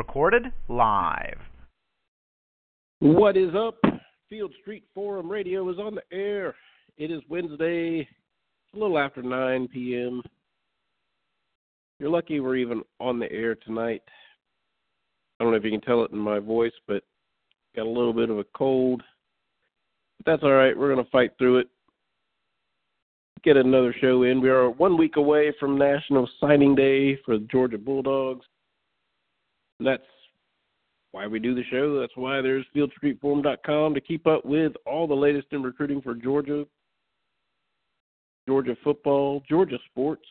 Recorded live. What is up? Field Street Forum Radio is on the air. It is Wednesday, a little after 9 p.m. You're lucky we're even on the air tonight. I don't know if you can tell it in my voice, but got a little bit of a cold. But that's all right. We're going to fight through it. Get another show in. We are one week away from National Signing Day for the Georgia Bulldogs. That's why we do the show. That's why there's fieldstreetforum.com to keep up with all the latest in recruiting for Georgia, Georgia football, Georgia sports.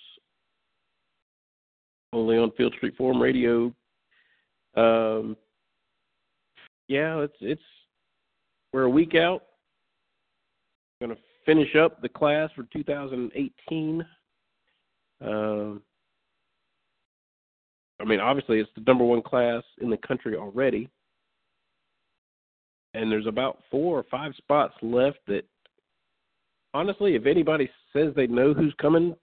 Only on Field Street Forum Radio. Um, yeah, it's it's we're a week out. Going to finish up the class for 2018. Um, I mean, obviously, it's the number one class in the country already. And there's about four or five spots left that, honestly, if anybody says they know who's coming,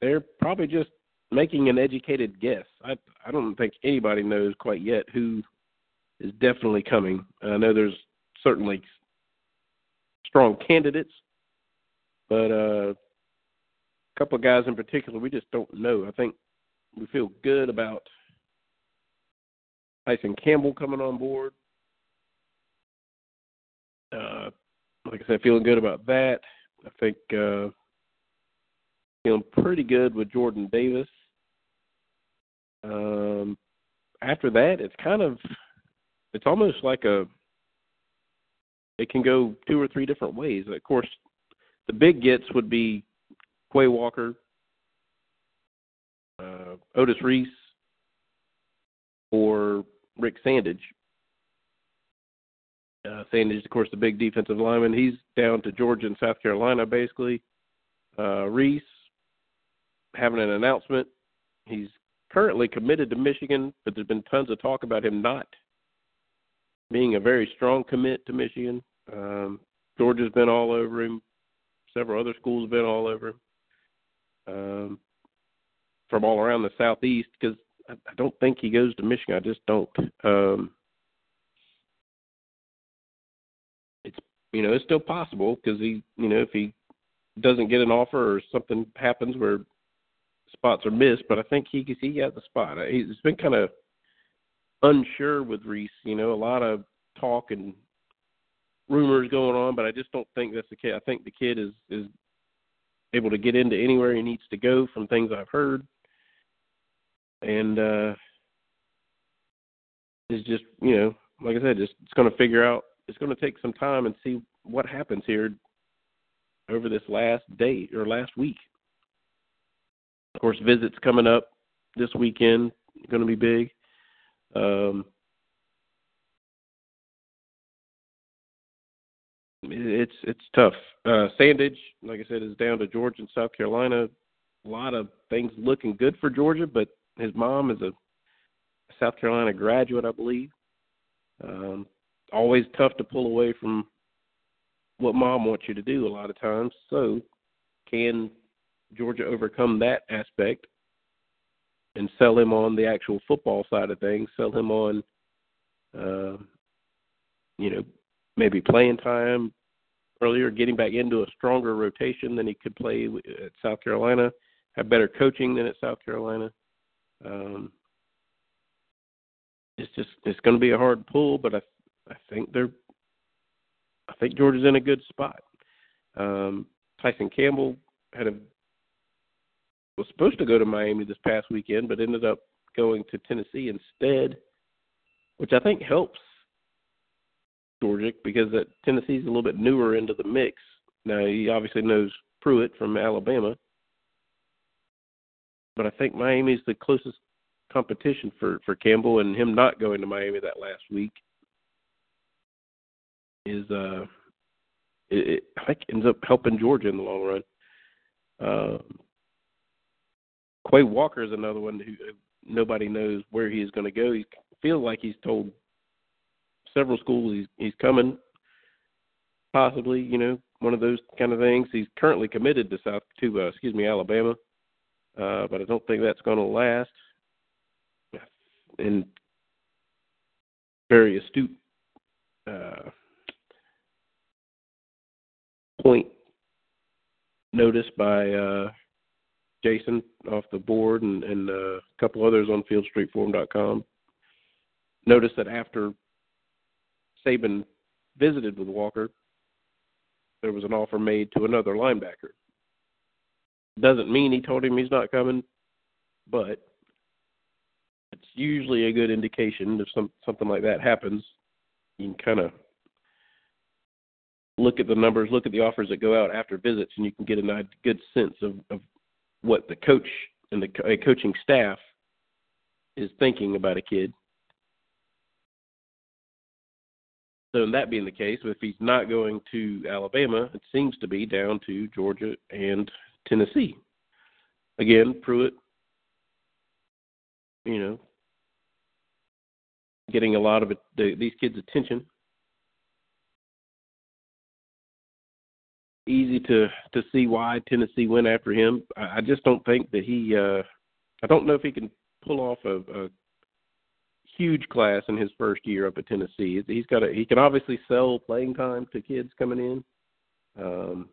they're probably just making an educated guess. I I don't think anybody knows quite yet who is definitely coming. I know there's certainly strong candidates, but uh, a couple of guys in particular we just don't know. I think we feel good about Tyson Campbell coming on board. Uh, like I said, feeling good about that. I think uh, feeling pretty good with Jordan Davis. Um, after that, it's kind of it's almost like a it can go two or three different ways. Of course, the big gets would be Quay Walker, Otis Reese, or Rick Sandidge. Uh, Sandidge, of course, the big defensive lineman. He's down to Georgia and South Carolina, basically. Uh, Reese having an announcement. He's currently committed to Michigan, but there's been tons of talk about him not being a very strong commit to Michigan. Um, Georgia's been all over him. Several other schools have been all over him. Um, from all around the southeast, because I, don't think he goes to Michigan. I just don't. Um, it's you know it's still possible because he you know if he doesn't get an offer or something happens where spots are missed, but I think he he got the spot. He's been kind of unsure with Reese. You know, a lot of talk and rumors going on, but I just don't think that's the case. I think the kid is is able to get into anywhere he needs to go from things I've heard, and uh is just you know, like I said, just it's going to figure out. It's going to take some time and see what happens here over this last day or last week. Of course, visits coming up this weekend going to be big. Um, it's it's tough. Uh, Sandidge, like I said, is down to Georgia and South Carolina. A lot of things looking good for Georgia, but his mom is a South Carolina graduate, I believe. Um, always tough to pull away from what mom wants you to do a lot of times. So, can Georgia overcome that aspect and sell him on the actual football side of things? Sell him on, uh, you know, maybe playing time earlier, getting back into a stronger rotation than he could play at South Carolina, have better coaching than at South Carolina. Um, it's just it's going to be a hard pull, but I I think they're I think Georgia's in a good spot. Um, Tyson Campbell had a was supposed to go to Miami this past weekend, but ended up going to Tennessee instead, which I think helps Georgia because that Tennessee's a little bit newer into the mix. Now he obviously knows Pruitt from Alabama, but I think Miami's the closest competition for for Campbell, and him not going to Miami that last week is uh, it, it I think ends up helping Georgia in the long run. Um, Quay Walker is another one who nobody knows where he is going to go. He feels like he's told several schools he's he's coming, possibly. You know, one of those kind of things. He's currently committed to South to uh, excuse me Alabama, uh, but I don't think that's going to last. And very astute uh, point noticed by uh, Jason off the board and, and uh, a couple others on FieldStreetForum.com. Noticed that after Saban visited with Walker, there was an offer made to another linebacker. Doesn't mean he told him he's not coming, but it's usually a good indication if some something like that happens. You can kind of look at the numbers, look at the offers that go out after visits, and you can get a good sense of, of what the coach and the coaching staff is thinking about a kid. So, in that being the case, if he's not going to Alabama, it seems to be down to Georgia and Tennessee. Again, Pruitt, you know, getting a lot of it, the, these kids' attention. Easy to to see why Tennessee went after him. I, I just don't think that he. uh I don't know if he can pull off a, a huge class in his first year up at Tennessee. He's got a he can obviously sell playing time to kids coming in. Um,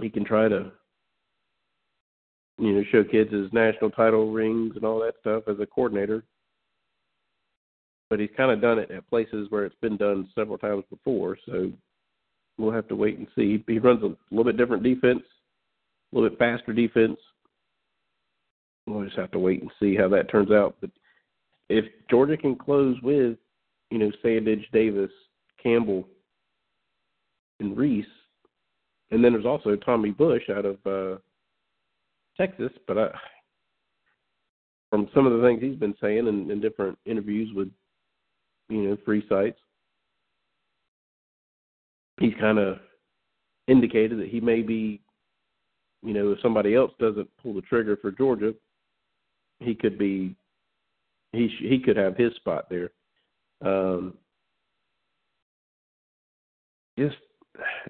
he can try to you know show kids his national title rings and all that stuff as a coordinator. But he's kind of done it at places where it's been done several times before, so we'll have to wait and see. He runs a little bit different defense, a little bit faster defense. We'll just have to wait and see how that turns out. But if Georgia can close with, you know, Sandidge, Davis, Campbell, and Reese, and then there's also Tommy Bush out of uh, Texas. But I, from some of the things he's been saying in, in different interviews with, you know, free sites, he's kind of indicated that he may be, you know, if somebody else doesn't pull the trigger for Georgia, he could be he he could have his spot there. Um, just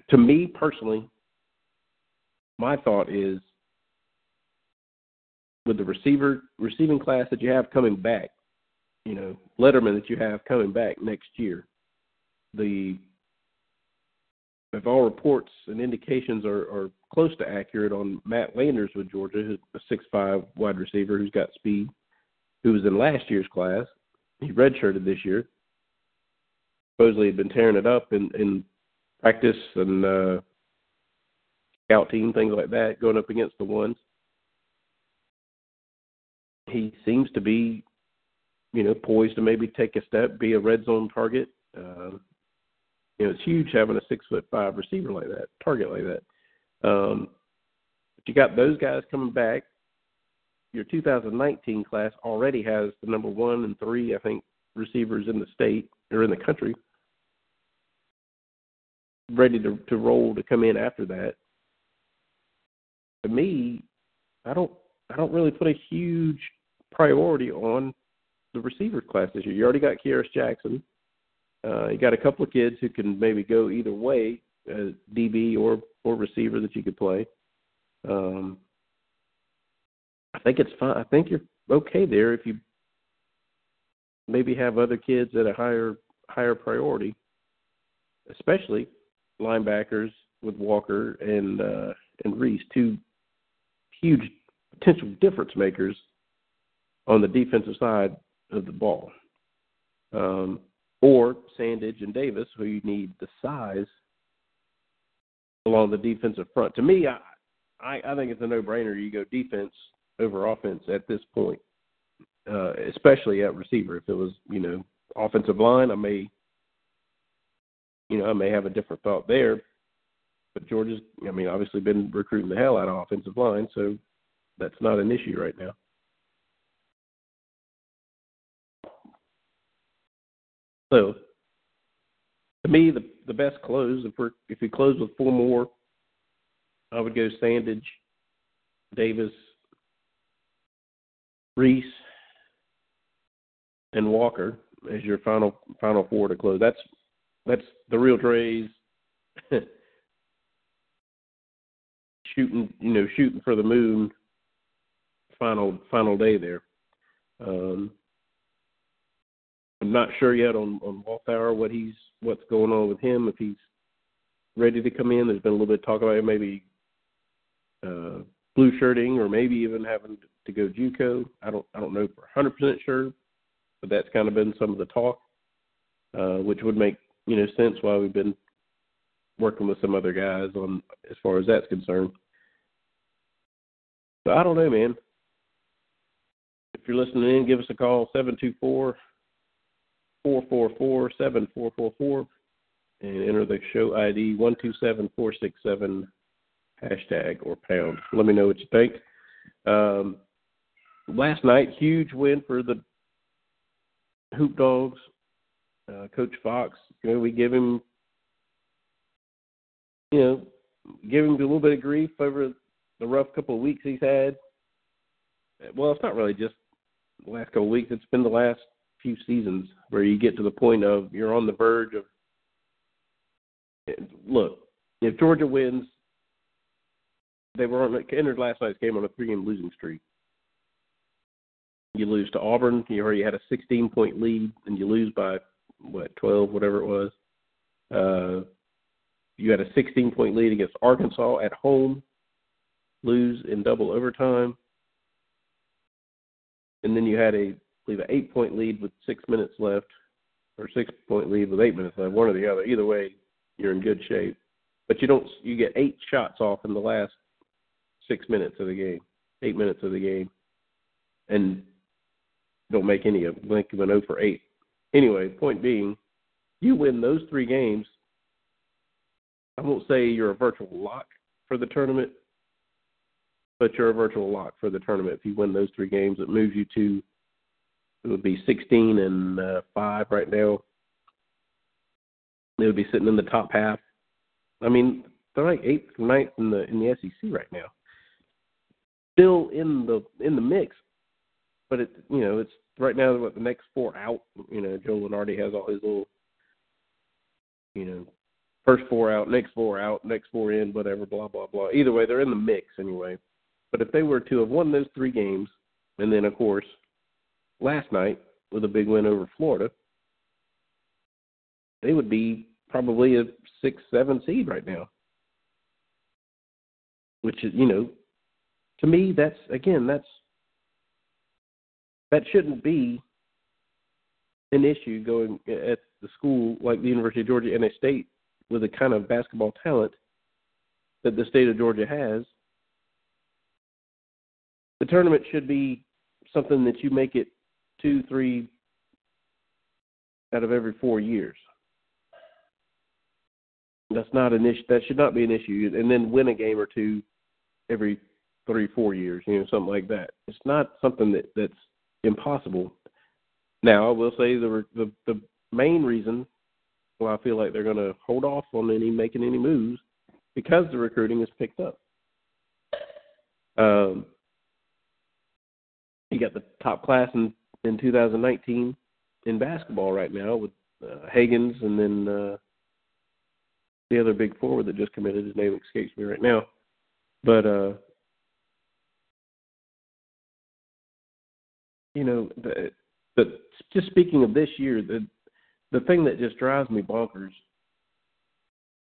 to me personally, my thought is with the receiver receiving class that you have coming back, you know, Letterman that you have coming back next year, the if all reports and indications are, are close to accurate on Matt Landers with Georgia, who's a six five wide receiver who's got speed who was in last year's class. He redshirted this year. Supposedly had been tearing it up in, in practice and uh, scout team, things like that, going up against the ones. He seems to be, you know, poised to maybe take a step, be a red zone target. Uh, you know, it's huge having a six foot five receiver like that, target like that. Um, but you got those guys coming back your 2019 class already has the number one and three, I think, receivers in the state or in the country ready to, to roll to come in after that. To me, I don't I don't really put a huge priority on the receiver class this year. You already got Kearis Jackson. Uh, you got a couple of kids who can maybe go either way, uh, DB or or receiver that you could play. Um, I think it's fine. I think you're okay there if you maybe have other kids at a higher higher priority, especially linebackers with Walker and uh, and Reese, two huge potential difference makers on the defensive side of the ball. Um, or Sandidge and Davis, who you need the size along the defensive front. To me, I I, I think it's a no-brainer. You go defense over offense at this point, uh, especially at receiver. If it was, you know, offensive line, I may, you know, I may have a different thought there. But Georgia's, I mean, obviously been recruiting the hell out of offensive line, so that's not an issue right now. So, to me, the the best close if we if we close with four more, I would go Sandidge, Davis, Reese, and Walker as your final final four to close. That's that's the real Dre's shooting you know shooting for the moon final final day there. Um, I'm not sure yet on on Walthour what he's what's going on with him if he's ready to come in. There's been a little bit of talk about maybe uh, blue shirting or maybe even having to go JUCO. I don't I don't know for 100 percent sure, but that's kind of been some of the talk, uh, which would make you know since why we've been working with some other guys on as far as that's concerned. So I don't know, man. If you're listening in, give us a call seven two four four four four seven four four four and enter the show ID one two seven four six seven hashtag or pound. Let me know what you think. Um, last night, huge win for the Hoop Dogs. Uh, Coach Fox, you know, we give him, you know, give him a little bit of grief over the rough couple of weeks he's had. Well, it's not really just the last couple of weeks. It's been the last few seasons where you get to the point of you're on the verge of. Look, if Georgia wins, they were on entered last night's game on a three-game losing streak. You lose to Auburn. You already had a 16-point lead, and you lose by what 12, whatever it was. Uh, you had a 16-point lead against Arkansas at home, lose in double overtime, and then you had a I believe an eight-point lead with six minutes left, or six-point lead with eight minutes left, one or the other. Either way, you're in good shape. But you don't. You get eight shots off in the last six minutes of the game, eight minutes of the game, and don't make any of make of an 0 for 8. Anyway, point being, you win those three games. I won't say you're a virtual lock for the tournament, but you're a virtual lock for the tournament. If you win those three games, it moves you to it would be 16 and uh, five right now. They would be sitting in the top half. I mean, they're like eighth, or ninth in the in the SEC right now. Still in the in the mix, but it you know it's right now what the next four out. You know, Joe Lunardi has all his little, you know, first four out, next four out, next four in, whatever, blah blah blah. Either way, they're in the mix anyway. But if they were to have won those three games, and then of course last night with a big win over Florida, they would be probably a six, seven seed right now. Which is, you know, to me, that's again, that's that shouldn't be an issue going at the school like the University of Georgia and a state with the kind of basketball talent that the state of Georgia has. The tournament should be something that you make it two, three out of every four years. That's not an issue. That should not be an issue. And then win a game or two every three, four years. You know, something like that. It's not something that that's impossible. Now, I will say the the the main reason why I feel like they're going to hold off on any making any moves because the recruiting is picked up. Um, you got the top class in in 2019 in basketball right now with uh, Hagans and then uh, the other big forward that just committed. His name escapes me right now, but uh, you know, the, the just speaking of this year, the the thing that just drives me bonkers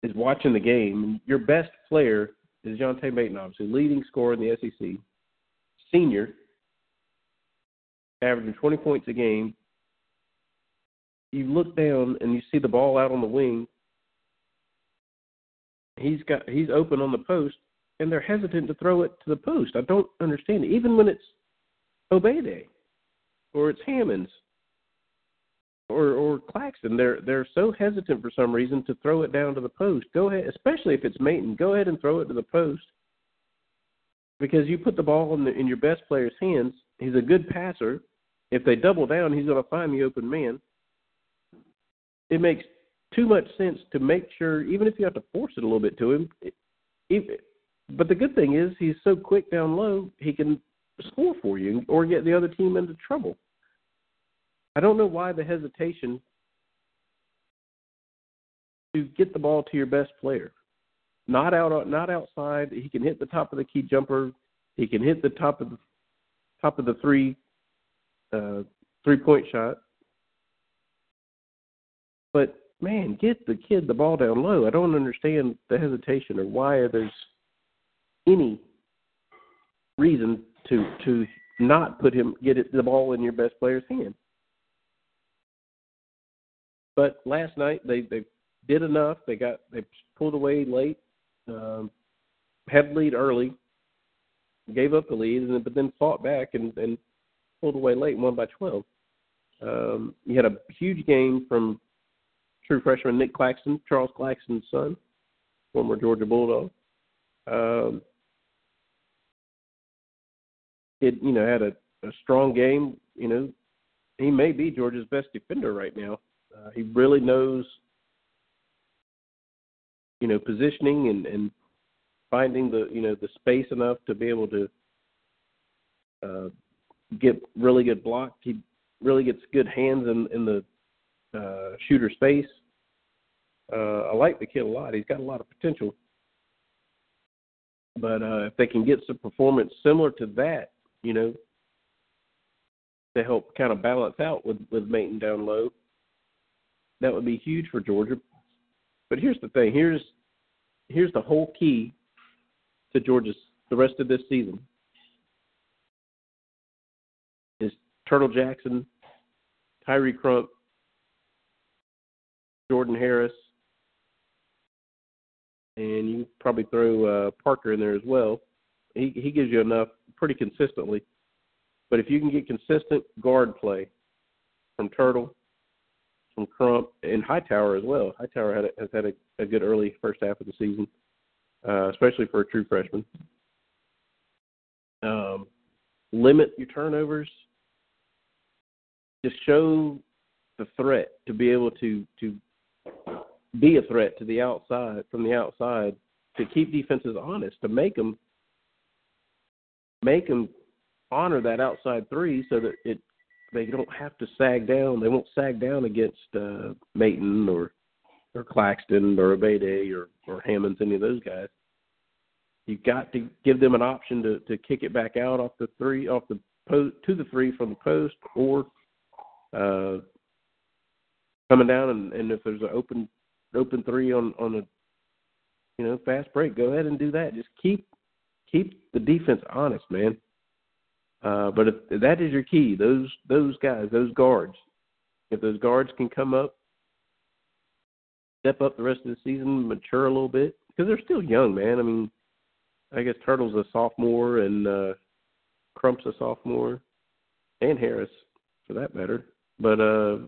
is watching the game. Your best player is Yante Maten, obviously leading scorer in the SEC, senior, averaging 20 points a game. You look down and you see the ball out on the wing. He's got he's open on the post, and they're hesitant to throw it to the post. I don't understand even when it's Ogbeide or it's Hammonds or or Claxton. They're they're so hesitant for some reason to throw it down to the post. Go ahead, especially if it's Maten. Go ahead and throw it to the post. because you put the ball in the, in your best player's hands. He's a good passer. If they double down, he's going to find the open man. It makes too much sense to make sure, even if you have to force it a little bit to him. It, but the good thing is he's so quick down low, he can score for you or get the other team into trouble. I don't know why the hesitation to get the ball to your best player. Not out not outside. He can hit the top of the key jumper. He can hit the top of the top of the three uh, three point shot. But man, get the kid the ball down low. I don't understand the hesitation or why there's any reason to to not put him get it, the ball in your best player's hand. But last night they they did enough. They got they pulled away late, um, had lead early, gave up the lead, and but then fought back and, and pulled away late won by 12. Um, you had a huge game from true freshman Nick Claxton, Charles Claxton's son, former Georgia Bulldog. Um, it you know had a, a strong game. You know, he may be Georgia's best defender right now. Uh, he really knows, you know, positioning and and finding the you know the space enough to be able to uh, get really good block. He really gets good hands in in the uh, shooter space. Uh, I like the kid a lot. He's got a lot of potential. But uh, if they can get some performance similar to that, you know, to help kind of balance out with with Maten down low, that would be huge for Georgia. But here's the thing: here's here's the whole key to Georgia's the rest of this season is Turtle Jackson, Tyree Crump, Jordan Harris, and you probably throw uh, Parker in there as well. He he gives you enough pretty consistently. But if you can get consistent guard play from Turtle, from Crump, and Hightower as well, Hightower had a, has had a, a good early first half of the season, uh, especially for a true freshman. Um, limit your turnovers. Just show the threat to be able to to be a threat to the outside from the outside to keep defenses honest to make them make them honor that outside three so that it they don't have to sag down. They won't sag down against uh, Maten or or Claxton or Ogbeide or or Hammonds, any of those guys. You've got to give them an option to to kick it back out off the three off the post to the three from the post or uh, coming down and, and if there's an open open three on on a you know fast break, go ahead and do that. Just keep keep the defense honest, man. Uh, but if, that is your key, those those guys, those guards, if those guards can come up, step up the rest of the season, mature a little bit, because they're still young, man. I mean, I guess Turtle's a sophomore and uh, Crump's a sophomore, and Harris, for that matter. But uh,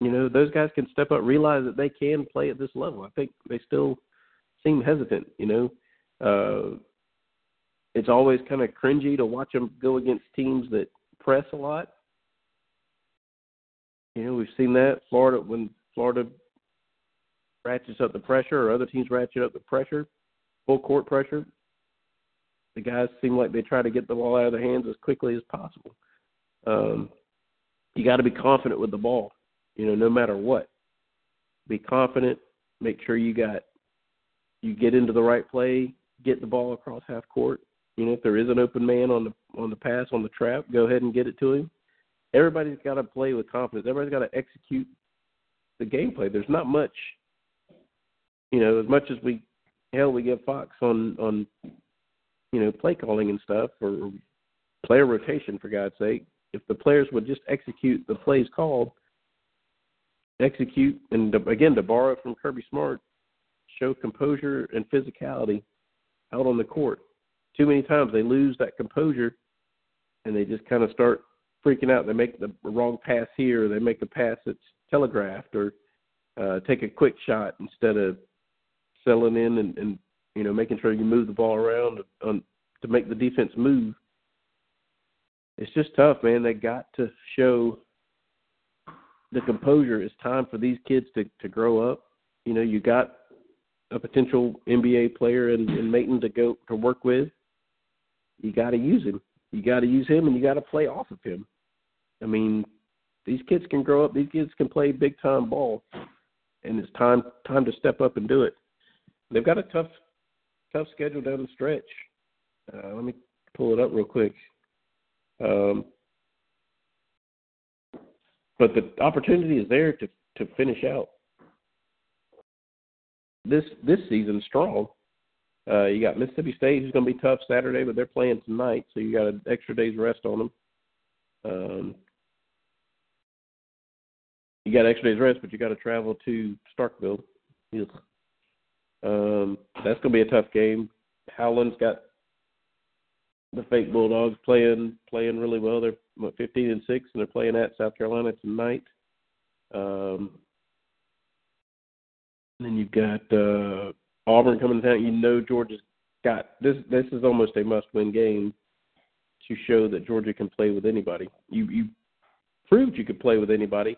you know, those guys can step up, realize that they can play at this level. I think they still seem hesitant. You know, uh, it's always kind of cringy to watch them go against teams that press a lot. You know, we've seen that Florida when Florida ratchets up the pressure, or other teams ratchet up the pressure, full court pressure. The guys seem like they try to get the ball out of their hands as quickly as possible. Um, you got to be confident with the ball, you know, no matter what. Be confident. Make sure you got you get into the right play, get the ball across half court. You know, if there is an open man on the on the pass on the trap, go ahead and get it to him. Everybody's got to play with confidence. Everybody's got to execute the gameplay. There's not much, you know, as much as we hell we give Fox on on you know play calling and stuff or player rotation for God's sake. If the players would just execute the plays called, execute and again to borrow from Kirby Smart, show composure and physicality out on the court. Too many times they lose that composure and they just kind of start freaking out. They make the wrong pass here, or they make a pass that's telegraphed, or uh, take a quick shot instead of selling in and, and you know making sure you move the ball around on to make the defense move. It's just tough, man. They got to show the composure. It's time for these kids to to grow up. You know, you got a potential NBA player in, in Maten to go to work with. You got to use him. You got to use him, and you got to play off of him. I mean, these kids can grow up. These kids can play big time ball, and it's time time to step up and do it. They've got a tough tough schedule down the stretch. Uh, let me pull it up real quick. Um, but the opportunity is there to to finish out this this season strong. Uh, you got Mississippi State, who's going to be tough Saturday, but they're playing tonight, so you got an extra day's rest on them. Um, you got extra day's rest, but you got to travel to Starkville. Um, that's going to be a tough game. Howland's got the fake Bulldogs playing playing really well. They're what, 15 and six, and they're playing at South Carolina tonight. Um, and then you've got uh, Auburn coming to town. You know Georgia's got this. This is almost a must-win game to show that Georgia can play with anybody. You you proved you could play with anybody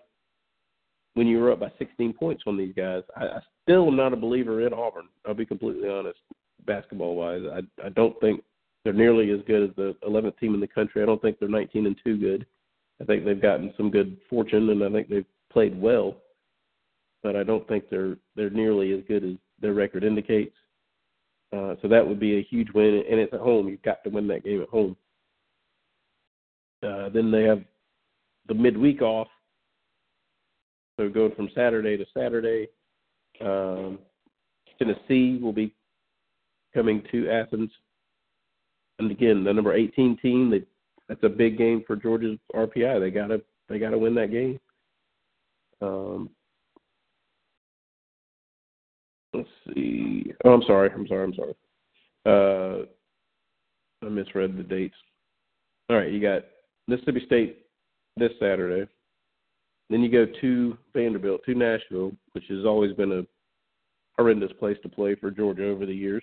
when you were up by 16 points on these guys. I, I still am not a believer in Auburn. I'll be completely honest, basketball wise. I I don't think they're nearly as good as the 11th team in the country. I don't think they're 19 and two good. I think they've gotten some good fortune, and I think they've played well. But I don't think they're they're nearly as good as their record indicates. Uh, so that would be a huge win, and it's at home. You've got to win that game at home. Uh, then they have the midweek off, so going from Saturday to Saturday. Um, Tennessee will be coming to Athens, and again, the number 18 team. They, that's a big game for Georgia's RPI. They gotta they gotta win that game. Um, let's see. Oh, I'm sorry. I'm sorry. I'm sorry. Uh, I misread the dates. All right, you got Mississippi State this Saturday. Then you go to Vanderbilt, to Nashville, which has always been a horrendous place to play for Georgia over the years.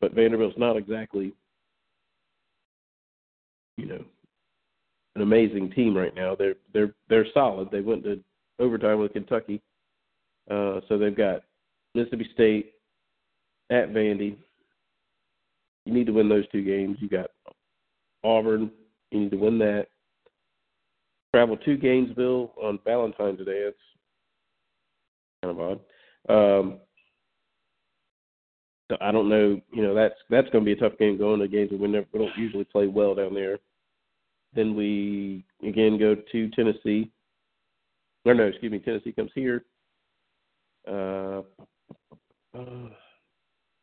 But Vanderbilt's not exactly, you know, an amazing team right now. They're they're they're solid. They went to overtime with Kentucky, uh, so they've got Mississippi State at Vandy. You need to win those two games. You got Auburn. You need to win that. Travel to Gainesville on Valentine's Day. It's kind of odd. Um, so I don't know. You know, that's that's going to be a tough game going to Gainesville. We never we don't usually play well down there. Then we again go to Tennessee. Or no, excuse me, Tennessee comes here. Uh,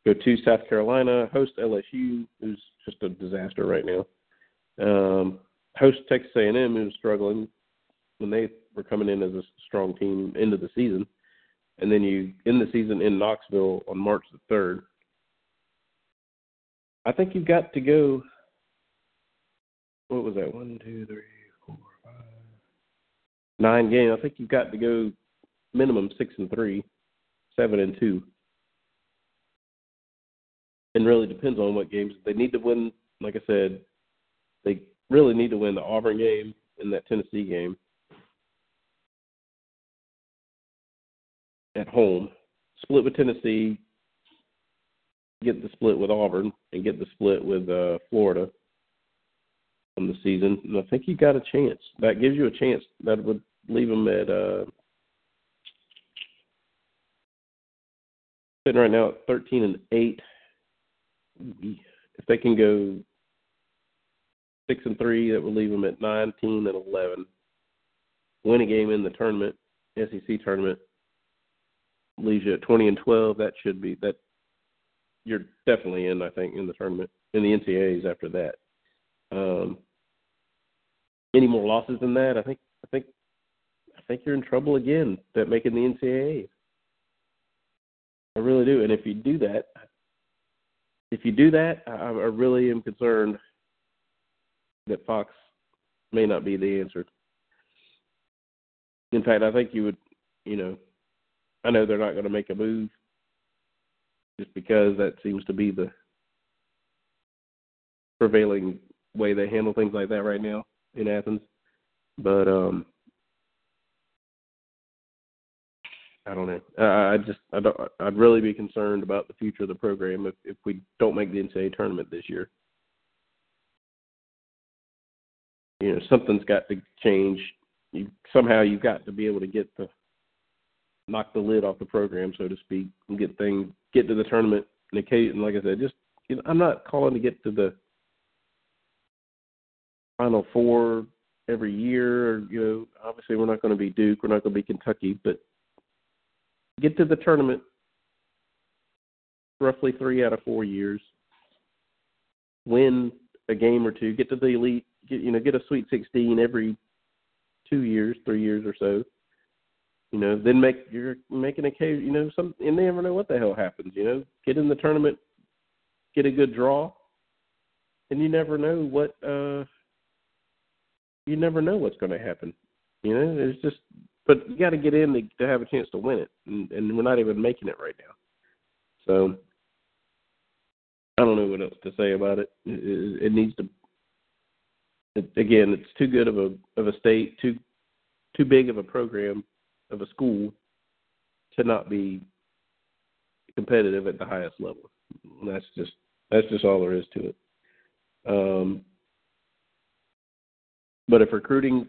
go to South Carolina, host LSU, who's just a disaster right now. Um, host Texas A&M, who's struggling when they were coming in as a strong team into the season, and then you end the season in Knoxville on March the third. I think you've got to go. What was that? One, two, three, four, five, nine games. I think you've got to go minimum six and three, seven and two and really depends on what games they need to win. Like I said, they really need to win the Auburn game and that Tennessee game at home. Split with Tennessee, get the split with Auburn, and get the split with uh, Florida on the season. And I think you got a chance. That gives you a chance. That would leave them at uh, sitting right now at 13 and eight if they can go six and three, that will leave them at nineteen and eleven. Win a game in the tournament, SEC tournament, leaves you at twenty and twelve. That should be that. You're definitely in, I think, in the tournament in the NCAA's after that. Um, any more losses than that, I think, I think, I think you're in trouble again. That making the NCAA. I really do, and if you do that, if you do that, I, I really am concerned that Fox may not be the answer. In fact, I think you would, you know, I know they're not going to make a move just because that seems to be the prevailing way they handle things like that right now in Athens. But um I don't know. I, I just I don't. I'd really be concerned about the future of the program if if we don't make the NCAA tournament this year. You know, something's got to change. You somehow you've got to be able to get the knock the lid off the program, so to speak, and get things get to the tournament. And occasion, like I said, just you know, I'm not calling to get to the final four every year. Or, you know, obviously we're not going to be Duke, we're not going to be Kentucky, but get to the tournament roughly three out of four years, win a game or two, get to the elite, get you know, get a Sweet 16 every two years, three years or so. You know, then make you're making a case. You know, some and they never know what the hell happens. You know, get in the tournament, get a good draw, and you never know what. uh You never know what's going to happen. You know, it's just but you got to get in to, to have a chance to win it, and, and we're not even making it right now. So I don't know what else to say about it. It, it needs to. It, again, it's too good of a of a state, too too big of a program of a school to not be competitive at the highest level. That's just that's just all there is to it. Um, but if recruiting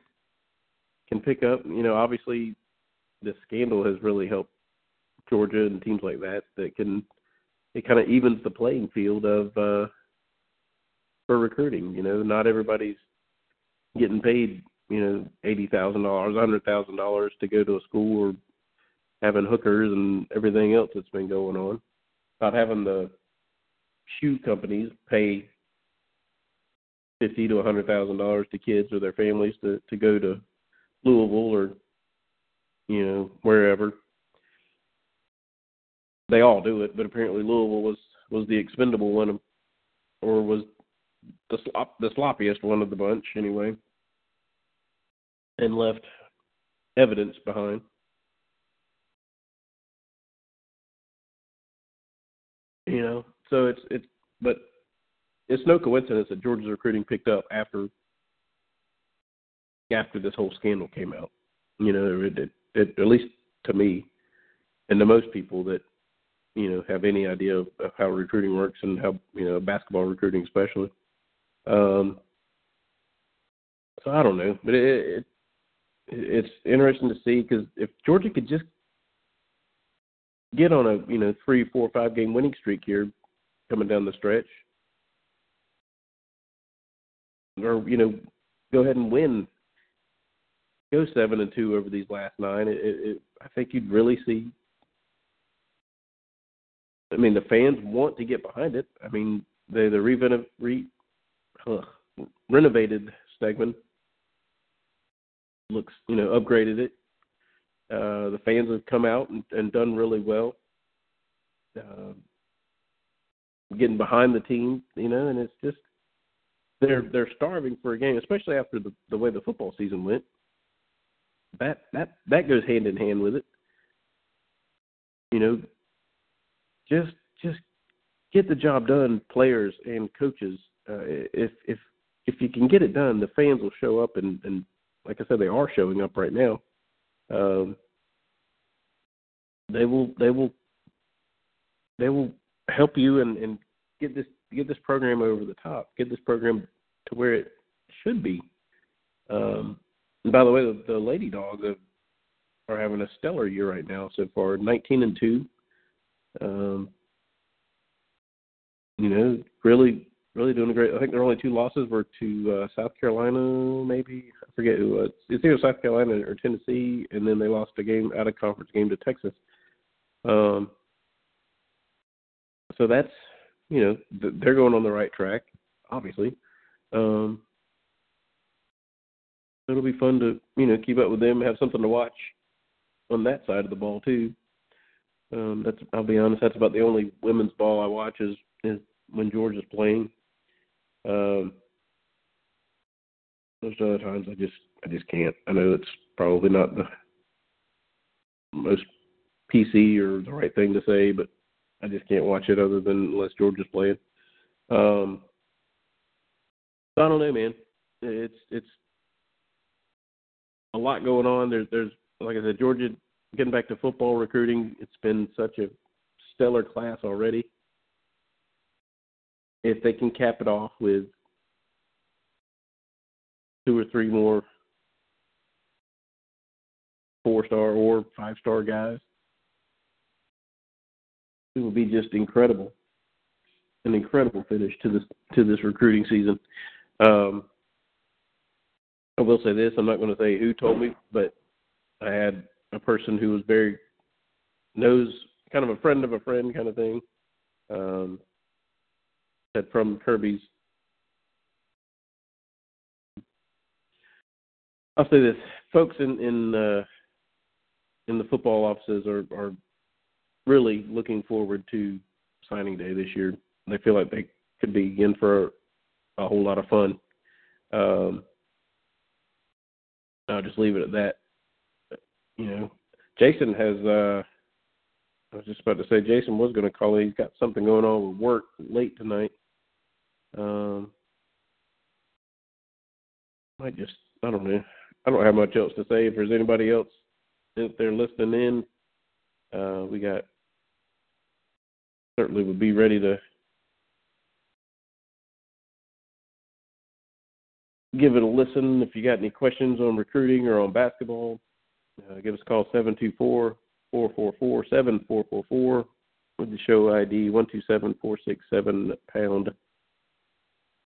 can pick up. You know, obviously, this scandal has really helped Georgia and teams like that that can it kind of evens the playing field of uh for recruiting. You know, not everybody's getting paid you know eighty thousand dollars, a hundred thousand dollars to go to a school or having hookers and everything else that's been going on. Not having the shoe companies pay fifty to a hundred thousand dollars to kids or their families to to go to Louisville or you know wherever. They all do it, but apparently Louisville was was the expendable one, or was the slop the sloppiest one of the bunch anyway, and left evidence behind. You know, so it's it's but it's no coincidence that Georgia's recruiting picked up after after this whole scandal came out. You know, it, it, it, at least to me and to most people that you know have any idea of, of how recruiting works and how you know basketball recruiting especially. Um, so I don't know, but it, it it's interesting to see because if Georgia could just get on a you know three, four, five game winning streak here coming down the stretch, or you know go ahead and win go seven and two over these last nine, it, it, I think you'd really see. I mean, the fans want to get behind it. I mean, they the revenov, re, uh, renovated Stegeman looks, you know, upgraded it. Uh, the fans have come out and, and done really well. Uh, getting behind the team, you know, and it's just they're they're starving for a game, especially after the the way the football season went that that that goes hand in hand with it. You know, just just get the job done, players and coaches. Uh, if if if you can get it done, the fans will show up, and and like I said, they are showing up right now. Um, they will they will they will help you and and get this get this program over the top, get this program to where it should be. Um, and by the way, the, the Lady Dogs are having a stellar year right now so far, 19 and two. Um, you know, really, really doing a great. I think their only two losses were to uh, South Carolina, maybe I forget who. Uh, it's either South Carolina or Tennessee, and then they lost a game out of conference game to Texas. Um, so that's you know they're going on the right track, obviously. Um, it'll be fun to you know keep up with them, have something to watch on that side of the ball too. Um, that's I'll be honest, that's about the only women's ball I watch is is when George is playing. Um, those other times I just I just can't. I know it's probably not the most PC or the right thing to say, but I just can't watch it other than unless George is playing. Um, I don't know, man. It's it's a lot going on. There's there's like I said, Georgia getting back to football recruiting. It's been such a stellar class already. If they can cap it off with two or three more four star or five star guys, it will be just incredible. An incredible finish to this to this recruiting season. Um, I will say this: I'm not going to say who told me, but I had a person who was very knows kind of a friend of a friend kind of thing. Um, said from Kirby's. I'll say this: folks in in uh, in the football offices are are really looking forward to signing day this year. They feel like they could be in for a, a whole lot of fun. Um, I'll just leave it at that. You know, Jason has. uh I was just about to say Jason was going to call. He's got something going on with work late tonight. Um, might just I don't know. I don't have much else to say. If there's anybody else if they're listening in, uh, we got certainly would be ready to give it a listen. If you got any questions on recruiting or on basketball, uh, give us a call 724 444 7444 with the show ID 127467 pound.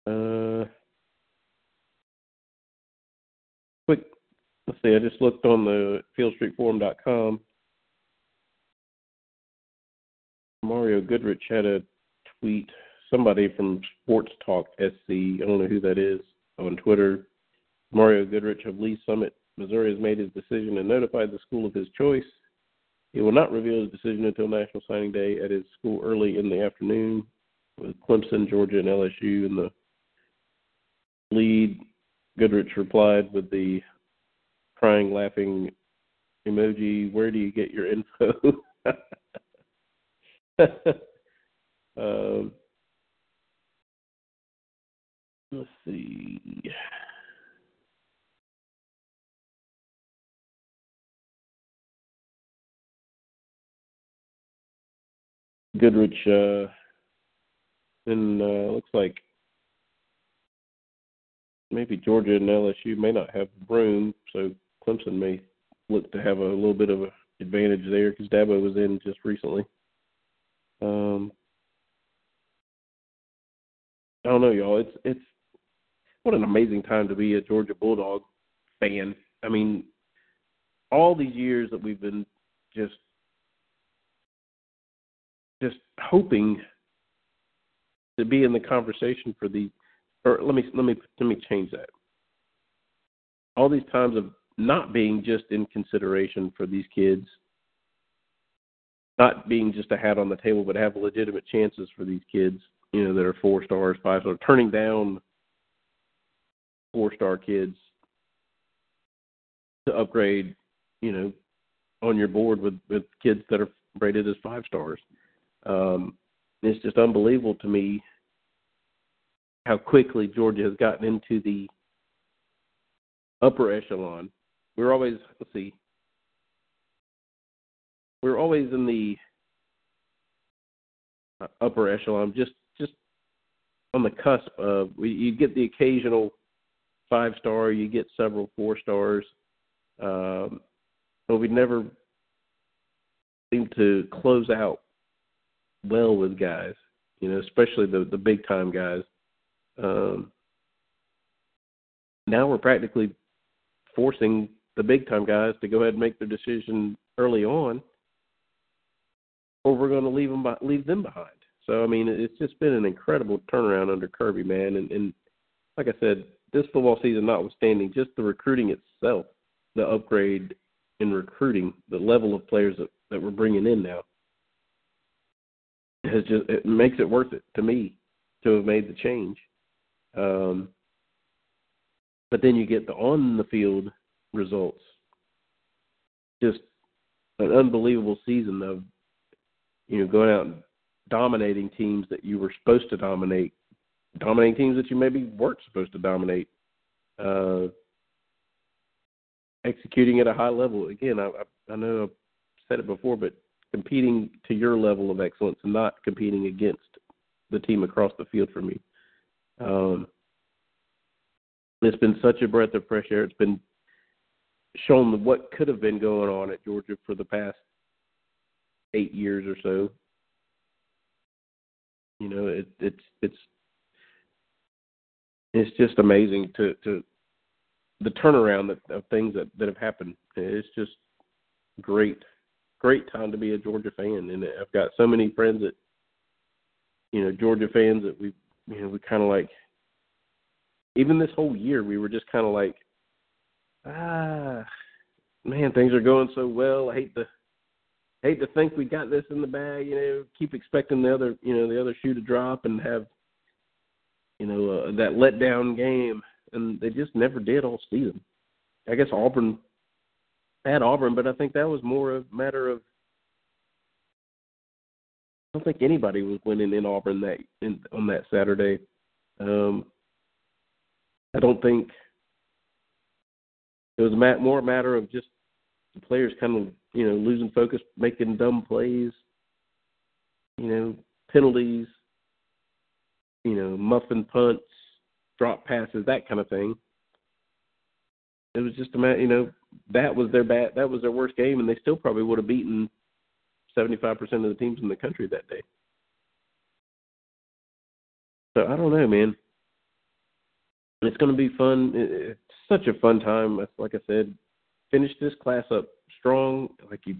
Uh, quick, let's see, I just looked on the fieldstreetforum.com. Mario Goodrich had a tweet. Somebody from Sports Talk SC, I don't know who that is, on Twitter. Mario Goodrich of Lee Summit, Missouri, has made his decision and notified the school of his choice. He will not reveal his decision until National Signing Day at his school early in the afternoon with Clemson, Georgia, and LSU in the lead. Goodrich replied with the crying, laughing emoji. Where do you get your info? um, let's see. Goodrich, uh, then uh, looks like maybe Georgia and LSU may not have room, so Clemson may look to have a little bit of an advantage there because Dabo was in just recently. Um, I don't know, y'all. It's it's what an amazing time to be a Georgia Bulldog fan. I mean, all these years that we've been just just hoping to be in the conversation for the or let me let me let me change that. All these times of not being just in consideration for these kids, not being just a hat on the table, but have legitimate chances for these kids, you know, that are four stars, five stars, turning down four star kids to upgrade, you know, on your board with with kids that are rated as five stars. Um, it's just unbelievable to me how quickly Georgia has gotten into the upper echelon. We are always let's see, we are always in the uh, upper echelon, just just on the cusp of. We, you get the occasional five star, you get several four stars, um, but we never seem to close out well with guys, you know, especially the the big time guys. Um, now we're practically forcing the big time guys to go ahead and make their decision early on, or we're going to leave them leave them behind. So I mean, it's just been an incredible turnaround under Kirby, man. And, and like I said, this football season notwithstanding, just the recruiting itself, the upgrade in recruiting, the level of players that, that we're bringing in now has just it makes it worth it to me to have made the change. Um, but then you get the on the field results. Just an unbelievable season of you know going out and dominating teams that you were supposed to dominate dominating teams that you maybe weren't supposed to dominate. Uh, executing at a high level. Again, I, I know I've said it before, but competing to your level of excellence and not competing against the team across the field for me. Um, it's been such a breath of fresh air. It's been shown what could have been going on at Georgia for the past eight years or so. You know, it, it's it's it's just amazing to to the turnaround that, of things that that have happened. It's just great, great time to be a Georgia fan, and I've got so many friends that you know Georgia fans that we you know we kind of like. Even this whole year, we were just kind of like, ah, man, things are going so well. I hate to hate to think we got this in the bag. You know, keep expecting the other you know the other shoe to drop and have you know uh, that letdown game and they just never did all season. I guess Auburn had Auburn, but I think that was more a matter of I don't think anybody was winning in Auburn that in, on that Saturday. Um, I don't think it was a more a matter of just the players kind of you know losing focus, making dumb plays, you know penalties, you know muffin punts, drop passes, that kind of thing. It was just a matter, you know, that was their bad, that was their worst game, and they still probably would have beaten seventy-five percent of the teams in the country that day. So I don't know, man. It's going to be fun. It's such a fun time. Like I said, finish this class up strong. Like you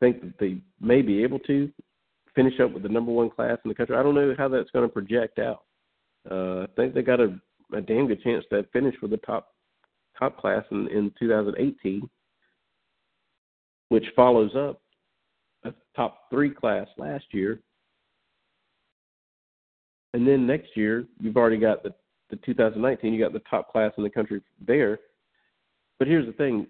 think that they may be able to finish up with the number one class in the country. I don't know how that's going to project out. Uh, I think they got a, a damn good chance to finish with the top top class in, in 2018, which follows up a top three class last year. And then next year, you've already got the, the 2019, you got the top class in the country there. But here's the thing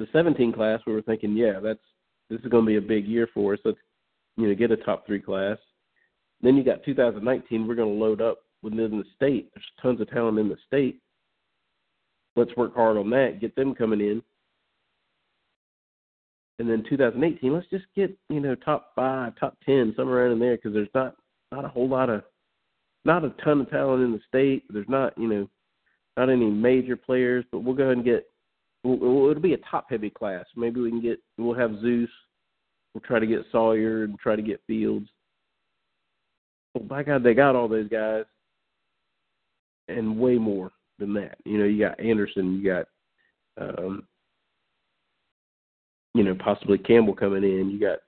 the 17 class, we were thinking, yeah, that's this is going to be a big year for us. Let's you know get a top three class. Then you got 2019. We're going to load up within the state. There's tons of talent in the state. Let's work hard on that. Get them coming in. And then 2018, let's just get you know top five, top ten, somewhere around in there, because there's not not a whole lot of not a ton of talent in the state. There's not you know not any major players, but we'll go ahead and get. It'll be a top heavy class. Maybe we can get. We'll have Zeus. We'll try to get Salyer and try to get Fields well, by God, they got all those guys, and way more than that. You know, you got Anderson, you got, um, you know, possibly Campbell coming in. You got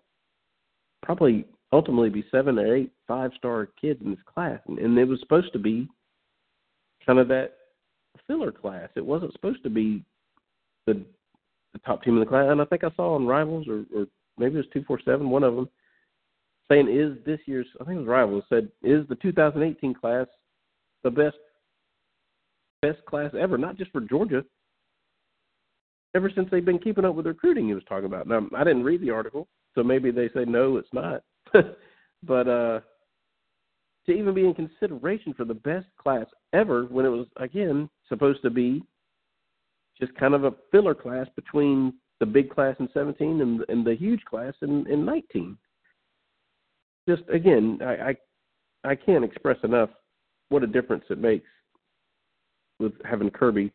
probably ultimately be seven or eight five star kids in this class, and, and it was supposed to be kind of that filler class. It wasn't supposed to be the the top team in the class. And I think I saw on Rivals or, or maybe it was two four seven, one of them saying is this year's I think it was Rivals said is the 2018 class the best best class ever, not just for Georgia. Ever since they've been keeping up with recruiting, he was talking about. Now I didn't read the article, so maybe they say no, it's not. but uh to even be in consideration for the best class ever when it was again supposed to be just kind of a filler class between the big class in 17 and, and the huge class in, in 19 just again, I, I I can't express enough what a difference it makes with having Kirby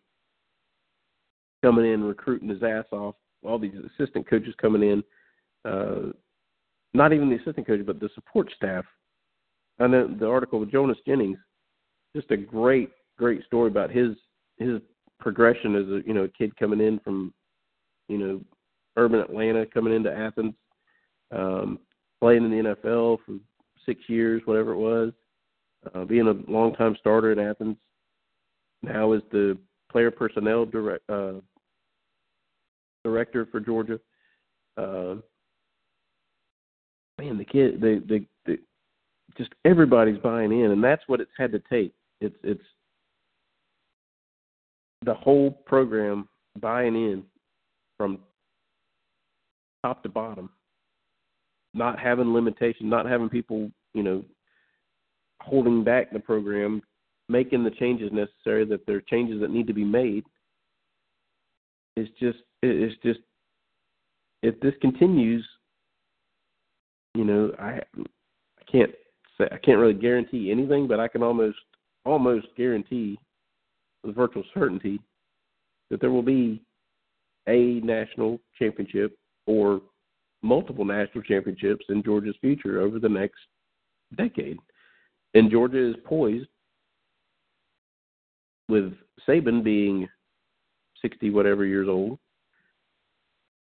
coming in recruiting his ass off, all these assistant coaches coming in, uh, not even the assistant coaches, but the support staff. And then the article with Jonas Jennings, just a great, great story about his his progression as a you know kid coming in from you know urban Atlanta coming into Athens, um, playing in the NFL for six years, whatever it was, uh, being a longtime starter at Athens. Now is the player personnel direct, uh, director for Georgia. Uh, man, the kid, the the just everybody's buying in, and that's what it's had to take. It's it's the whole program buying in from top to bottom not having limitations, not having people, you know, holding back the program, making the changes necessary that there are changes that need to be made. It's just it's just if this continues, you know, I I can't say I can't really guarantee anything, but I can almost almost guarantee with virtual certainty that there will be a national championship or multiple national championships in Georgia's future over the next decade. And Georgia is poised with Saban being 60 whatever years old.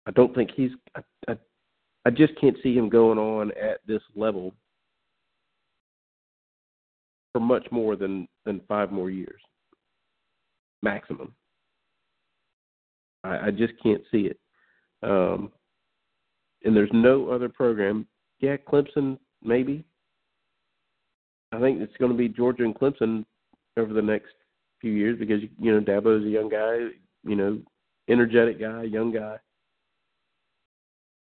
I don't think he's I, I, I just can't see him going on at this level for much more than than 5 more years maximum. I, I just can't see it. Um, and there's no other program. Yeah, Clemson maybe. I think it's going to be Georgia and Clemson over the next few years because you know Dabo's a young guy, you know, energetic guy, young guy.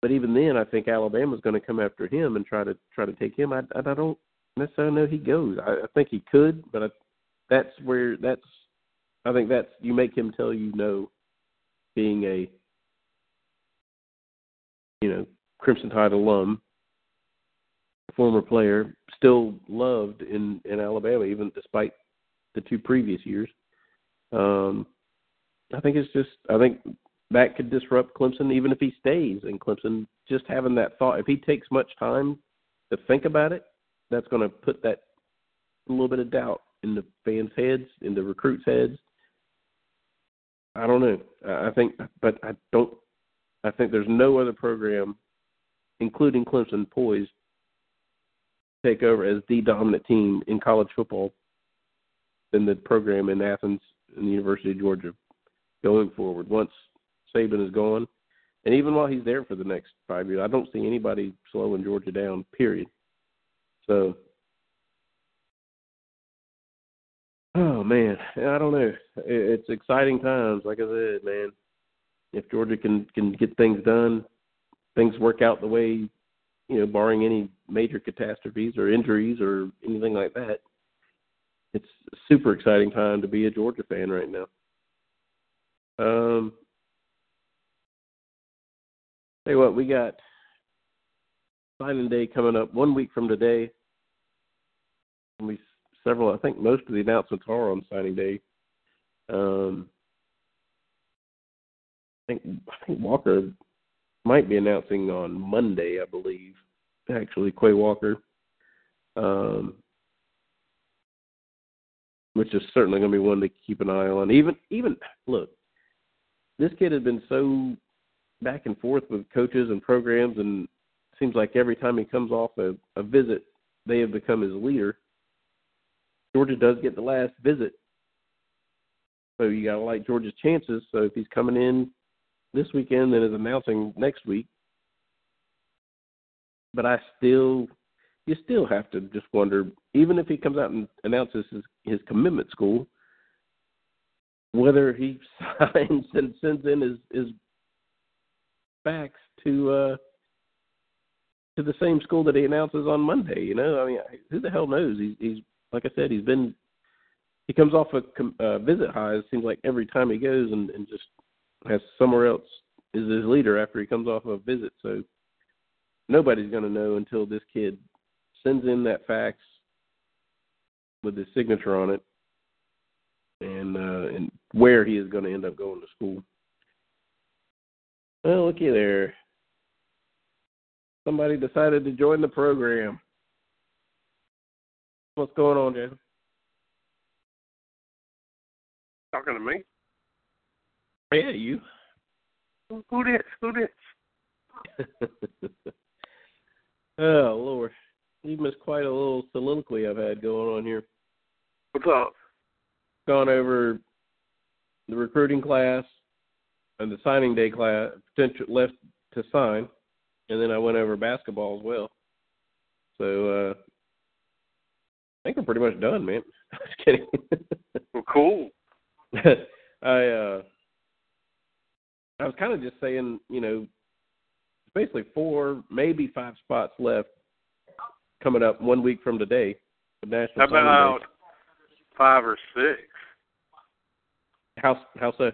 But even then, I think Alabama's going to come after him and try to try to take him. I I don't necessarily know he goes. I, I think he could, but I, that's where that's. I think that's you make him tell you no, being a you know, Crimson Tide alum, former player, still loved in in Alabama, even despite the two previous years. Um, I think it's just I think that could disrupt Clemson even if he stays in Clemson. Just having that thought, if he takes much time to think about it, that's going to put that little bit of doubt in the fans' heads, in the recruits' heads. I don't know. I think, but I don't I think there's no other program, including Clemson, poised to take over as the dominant team in college football than the program in Athens and the University of Georgia going forward. Once Saban is gone, and even while he's there for the next five years, I don't see anybody slowing Georgia down. Period. So, oh man, I don't know. It's exciting times, like I said, man if Georgia can can get things done, things work out the way, you know, barring any major catastrophes or injuries or anything like that. It's a super exciting time to be a Georgia fan right now. Um, tell you what, we got signing day coming up one week from today. And we several, I think most of the announcements are on signing day. Um, I think I think Walker might be announcing on Monday, I believe. Actually, Quay Walker, um, which is certainly going to be one to keep an eye on. Even even look, this kid has been so back and forth with coaches and programs, and seems like every time he comes off a, a visit, they have become his leader. Georgia does get the last visit, so you got to like Georgia's chances. So if he's coming in this weekend and is announcing next week. But I still, you still have to just wonder, even if he comes out and announces his, his commitment school, whether he signs and sends in his, his facts to uh, to the same school that he announces on Monday. You know, I mean, who the hell knows? He's, he's like I said, he's been he comes off a uh, visit high. It seems like every time he goes and, and just has somewhere else is his leader after he comes off a visit. So nobody's going to know until this kid sends in that fax with his signature on it and uh, and where he is going to end up going to school. Well, looky there. Somebody decided to join the program. What's going on, Jason? Talking to me? Yeah, you. Who this? Who this? oh Lord, you missed quite a little soliloquy I've had going on here. What's up? Gone over the recruiting class and the signing day class, potential left to sign, and then I went over basketball as well. So uh I think I'm pretty much done, man. Just kidding. well, cool. I uh I was kind of just saying, you know, basically four, maybe five spots left coming up one week from today The National How about five or six? How how so?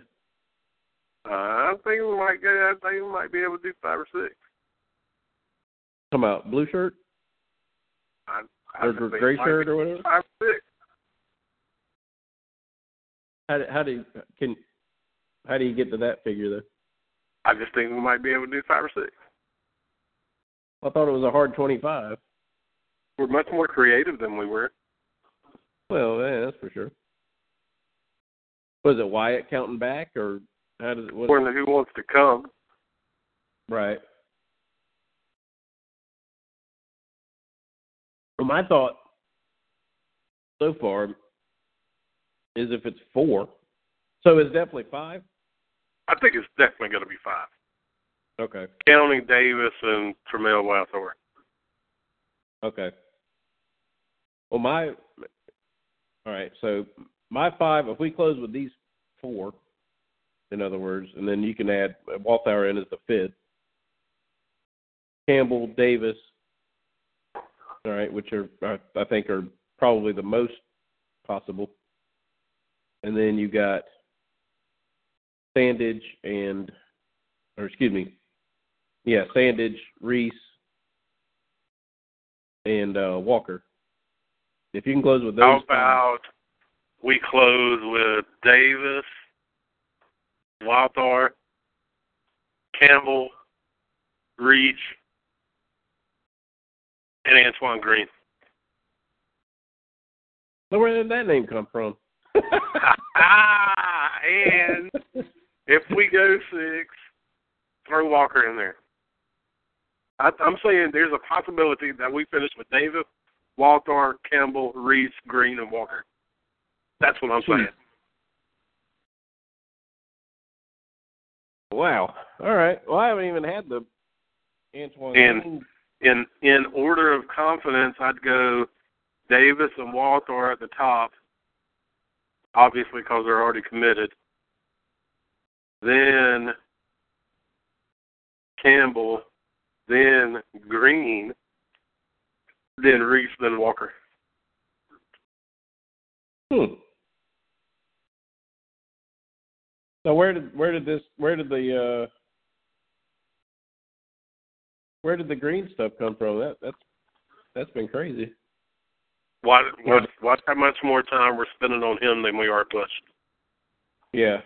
Uh, I think we might get. I think we might be able to do five or six. Come out blue shirt I, I or gray shirt or whatever. Five or six. How do, how do you can how do you get to that figure though? I just think we might be able to do five or six. I thought it was a hard twenty five. We're much more creative than we were. Well, yeah, that's for sure. Was it Wyatt counting back or how does it what, According to who wants to come. right? Um, my thought so far is if it's four, so it's definitely five. I think it's definitely going to be five, Okay. counting Davis and Tramel Walthour. Okay. Well, my all right. So my five. If we close with these four, in other words, and then you can add Walthour in as the fifth. Campbell, Davis. All right, which are I think are probably the most possible. And then you got Sandidge and, or excuse me, yeah, Sandidge, Reese, and uh, Walker. If you can close with those, How about we close with Davis, Walthour, Campbell, Reese, and Antoine Green. Now, where did that name come from? and if we go six, throw Walker in there. I, I'm saying there's a possibility that we finish with Davis, Walter, Campbell, Reese, Green, and Walker. That's what I'm hmm. saying. wow. All right. Well, I haven't even had the Antoine. And- Green. In in order of confidence, I'd go Davis and Walter at the top, obviously because they're already committed. Then Campbell, then Green, then Reese, then Walker. Hmm. So where did where did this where did the uh where did the green stuff come from? That that's that's been crazy. Watch, watch, watch how much more time we're spending on him than we are Bush. Yeah.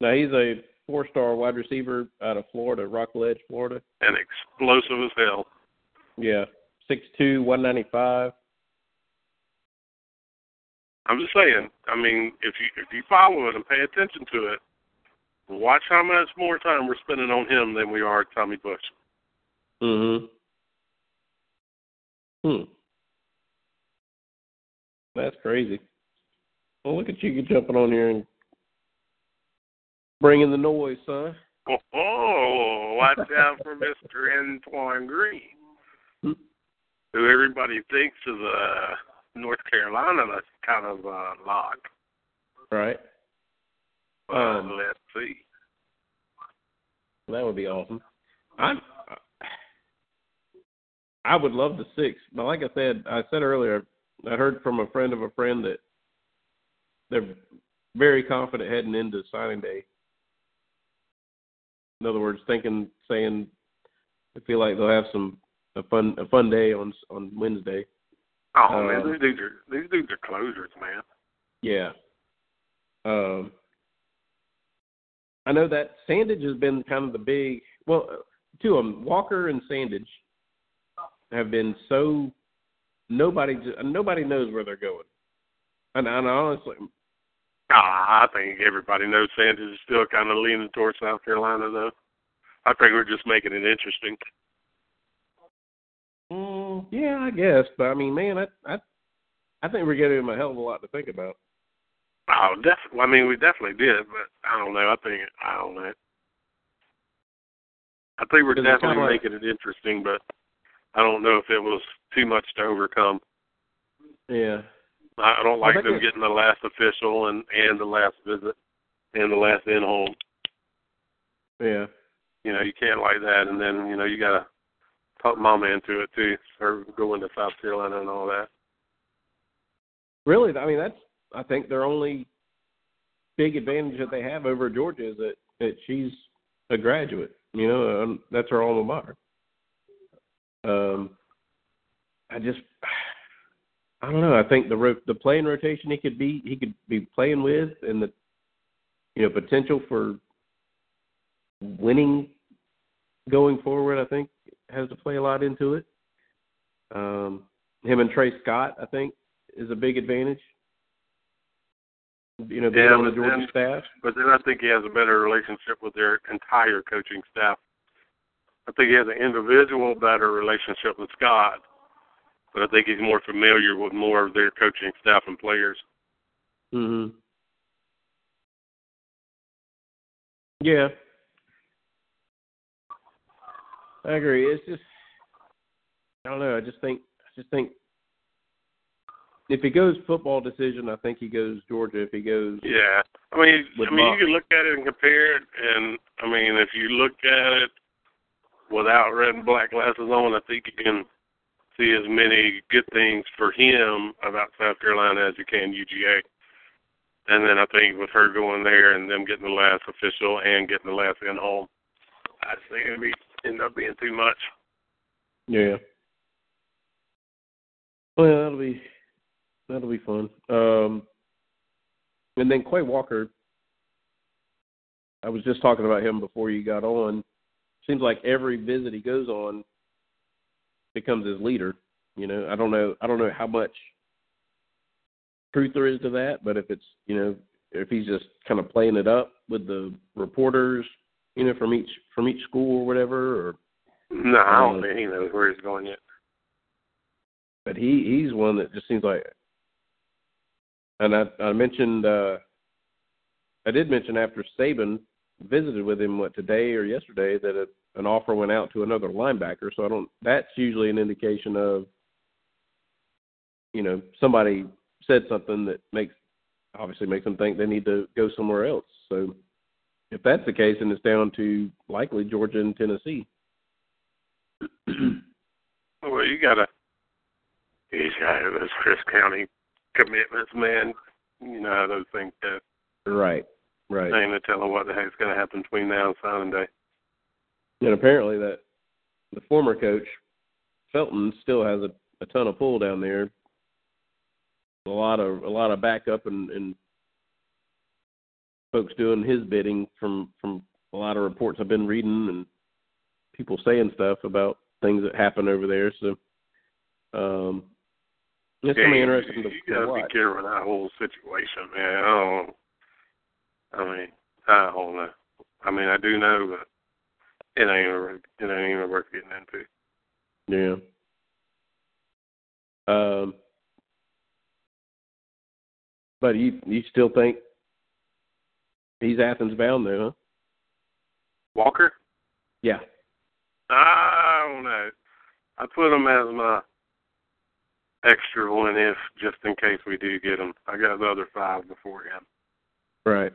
Now he's a four star wide receiver out of Florida, Rockledge, Florida. And explosive as hell. Yeah. Six two, one ninety five. I'm just saying. I mean, if you if you follow it and pay attention to it, watch how much more time we're spending on him than we are Tommy Bush. Mm-hmm. Hmm. That's crazy. Well, look at you jumping on here and bringing the noise, son. Oh, oh watch out for Mr. Antoine Green, Hmm. who everybody thinks is uh, North Carolina. Kind of uh, lock. Right. Um, let's see. That would be awesome. I I would love the six, but like I said, I said earlier, I heard from a friend of a friend that they're very confident heading into signing day. In other words, thinking, saying, they feel like they'll have some a fun a fun day on on Wednesday. Oh um, man, these dudes are these dudes are closers, man. Yeah. Um, I know that Sandidge has been kind of the big. Well, two of them, Walker and Sandidge, have been so nobody nobody knows where they're going. And, and honestly, Ah, I think everybody knows Sanders is still kind of leaning towards South Carolina, though. I think we're just making it interesting. mm, yeah, I guess. But I mean, man, I I I think we're giving him a hell of a lot to think about. Oh, definitely. I mean, we definitely did, but I don't know. I think I don't know. I think we're definitely like- making it interesting, but I don't know if it was too much to overcome. Yeah. I I don't like them it- getting the last official and and the last visit and the last in home. Yeah. You know, you can't like that, and then you know you got to talk mama into it too, her going to South Carolina and all that. really, I mean, that's I think their only big advantage that they have over Georgia is that that she's a graduate. You know, um, that's her alma mater. Um, I just, I don't know. I think the ro- the playing rotation he could be he could be playing with, and the you know potential for winning going forward, I think has to play a lot into it. Um, him and Tray Scott, I think, is a big advantage. You know, being Yeah, on the Georgia then- staff. But then I think he has a better relationship with their entire coaching staff. I think he has an individual better relationship with Scott, but I think he's more familiar with more of their coaching staff and players. Mhm. Yeah. I agree. It's just I don't know. I just think I just think if he goes football decision, I think he goes Georgia. If he goes Yeah, I mean, I mean, Mock. you can look at it and compare it, and I mean, if you look at it without red and black glasses on, I think you can see as many good things for him about South Carolina as you can UGA. And then I think with her going there and them getting the last official and getting the last in home, I just think it'd be end up being too much. Yeah. Well, that'll be that'll be fun. Um, and then Quay Walker, I was just talking about him before you got on. Seems like every visit he goes on becomes his leader. You know, I don't know. I don't know how much truth there is to that, but if it's you know if he's just kind of playing it up with the reporters, you know, from each from each school or whatever, or No, I don't Uh, think he knows where he's going yet. but he he's one that just seems like and I I mentioned uh I did mention after Saban visited with him what today or yesterday that a, an offer went out to another linebacker. So I don't that's usually an indication of you know somebody said something that makes obviously makes them think they need to go somewhere else. So if that's the case then it's down to likely Georgia and Tennessee. Well, you gotta, he's got those Crisp County commitments, man. You know how those things go. right right Ain't no telling what the heck's gonna happen between now and signing day. And apparently that the former coach Felton still has a, a ton of pull down there. A lot of a lot of backup and, and folks doing his bidding from from a lot of reports I've been reading and people saying stuff about things that happen over there. So um it's gonna be interesting to, You to gotta be careful with that whole situation, man. I don't. I mean, I don't know. I mean, I do know, but it ain't even, it ain't even worth getting into. Yeah. Um but you you still think he's Athens bound though, huh? Walker, Yeah. I don't know. I put him as my extra one if just in case we do get him. I got the other five before him. Right.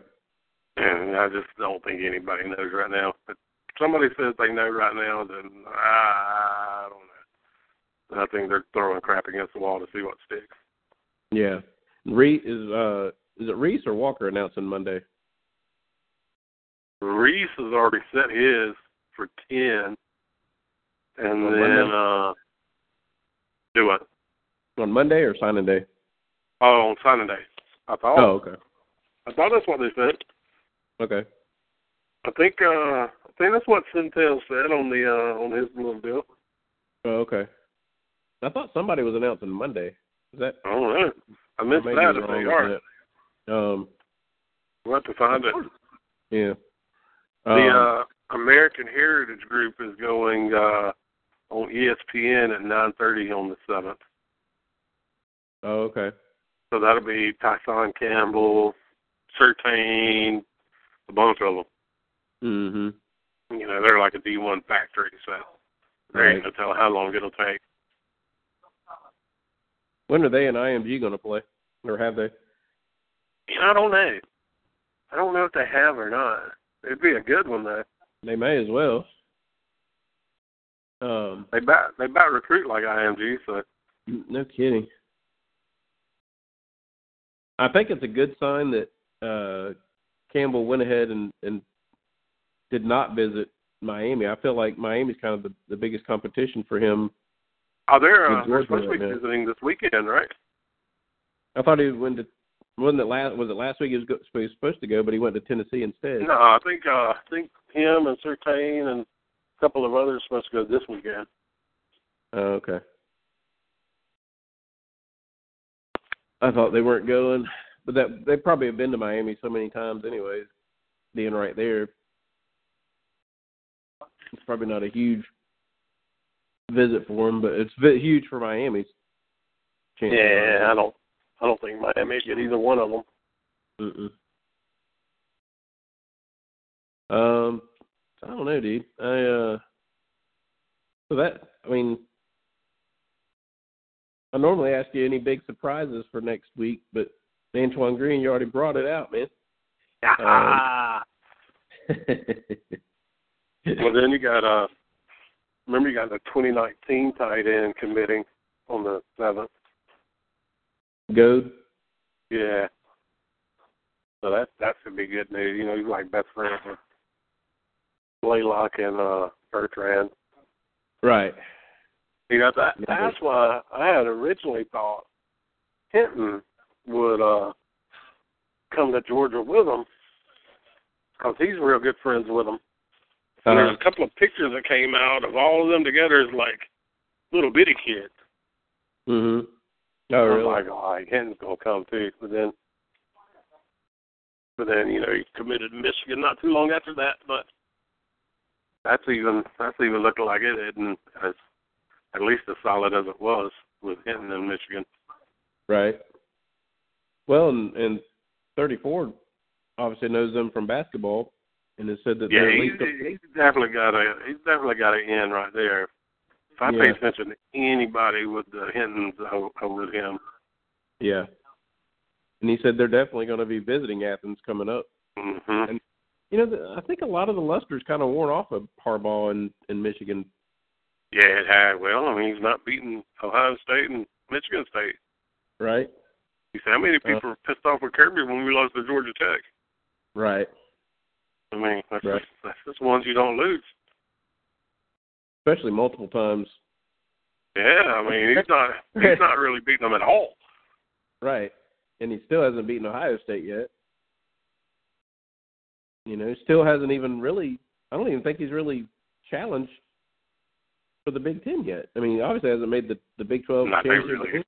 And I just don't think anybody knows right now. But somebody says they know right now, then I don't know. I think they're throwing crap against the wall to see what sticks. Yeah. Reese is uh is it Reese or Walker announcing Monday? Reese has already set his for ten, and On then Monday? uh, do what? On Monday or signing day? Oh, on Sunday. I thought. Oh, okay. I thought that's what they said. Okay. I think. uh I think that's what Centel said on the uh on his little deal. Oh, okay. I thought somebody was announcing Monday. Is that I don't know. I missed that if they are. Um We'll have to find it. yeah. The Um, uh, American Heritage Group is going uh, on ESPN at 9:30 on the seventh. Oh, okay. So that'll be Tyson Campbell, Surtain, a bunch of them. Mhm. You know, they're like a D1 factory, so there ain't no Right. telling how long it'll take. When are they and IMG gonna play? Or have they? I don't know. I don't know if they have or not. It'd be a good one though. They may as well. Um They about they about recruit like IMG, so no kidding. I think it's a good sign that uh, Campbell went ahead and, and did not visit Miami. I feel like Miami's kind of the, the biggest competition for him. Oh, they're, uh, they're supposed to be visiting this weekend, right? I thought he went to wasn't it last was it last week he was, go, he was supposed to go, but he went to Tennessee instead. No, I think uh, I think him and Surtain and a couple of others supposed to go this weekend. Oh, okay. I thought they weren't going, but that they probably have been to Miami so many times, anyways. Being right there, it's probably not a huge visit for them, but it's huge for Miami's. Yeah, I don't I don't think Miami get either one of them. Mm-mm. Um, I don't know, dude. I uh, so that I mean, I normally ask you any big surprises for next week, but Antoine Green, you already brought it out, man. Ah. well, then you got uh, remember you got the 2019 tight end committing on the seventh. Goad. Yeah. So that that should be good news. You know, he's like best friends with Blaylock and uh Bertrand. Right. You know that that's why I had originally thought Hinton would uh come to Georgia with him because he's real good friends with them. And Uh-huh. there's a couple of pictures that came out of all of them together as like little bitty kids. Mhm. Oh, I'm really? like, oh, Hinton's gonna come too. But then, but then you know he committed to Michigan not too long after that. But that's even that's even looking like it isn't as at least as solid as it was with Hinton in Michigan. Right. Well, and, and 34 obviously knows them from basketball, and has said that Yeah, they're he's, he's definitely got a he's definitely got an in right there. If I pay attention to anybody with the Hintons o- over him, Yeah. And he said they're definitely going to be visiting Athens coming up. hmm You know, the, I think a lot of the luster's kind of worn off of Harbaugh in, in Michigan. Yeah, it had. Well, I mean, he's not beating Ohio State and Michigan State. Right. You see, how many uh. people were pissed off with Kirby when we lost to Georgia Tech? Right. I mean, that's Right. just, that's just ones you don't lose. Especially multiple times. Yeah, I mean, he's not he's not really beating them at all. Right. And he still hasn't beaten Ohio State yet. You know, still hasn't even really. I don't even think he's really challenged for the Big Ten yet. I mean, obviously hasn't made the the Big Twelve Not they really,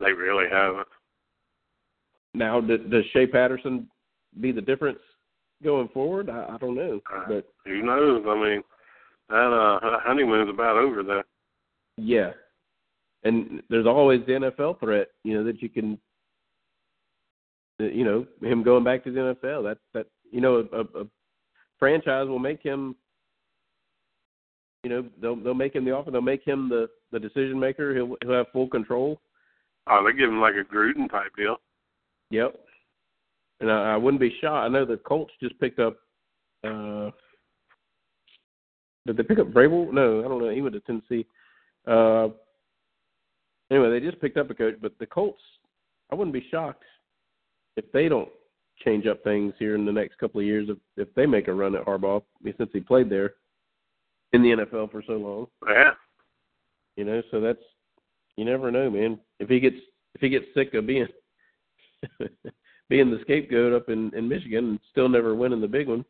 they really haven't. Now, does, does Shea Patterson be the difference going forward? I, I don't know, Uh, but Who knows? I mean, that uh honeymoon's about over there. yeah. And there's always the NFL threat, you know, that you can, you know, him going back to the NFL. That that you know, a, a franchise will make him. You know, they'll they'll make him the offer. They'll make him the the decision maker. He'll he'll have full control. Oh, they give him like a Gruden type deal. Yep. And I, I wouldn't be shocked. I know the Colts just picked up. uh Did they pick up Vrabel? No, I don't know. He went to Tennessee. Uh Anyway, they just picked up a coach, but the Colts. I wouldn't be shocked if they don't change up things here in the next couple of years. If if they make a run at Harbaugh, since he played there in the NFL for so long, Yeah. you know. So that's you never know, man. If he gets if he gets sick of being being the scapegoat up in in Michigan and still never winning the big one.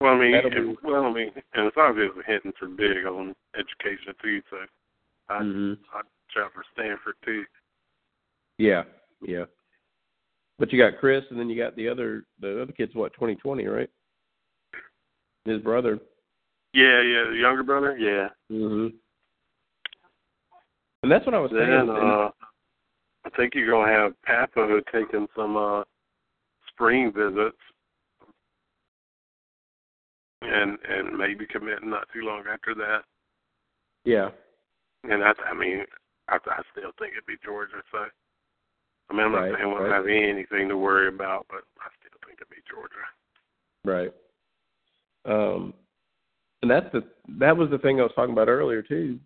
Well, I mean, be- well, I mean, and it's obviously hitting for big on education too. So I Mhm. I'd shout for Stanford too. Yeah, yeah. But you got Chris, and then you got the other the other kid's what twenty twenty, right? His brother. Yeah, yeah, the younger brother. Yeah. Mhm. And that's what I was saying. Then uh, I think you're gonna have Papo taking some uh spring visits, and and maybe committing not too long after that. yeah, And that's, I mean, I, I still think it'd be Georgia. So, I mean, I'm not Right, saying we'll right. have anything to worry about, but I still think it'd be Georgia. right. Um, and that's the that was the thing I was talking about earlier too.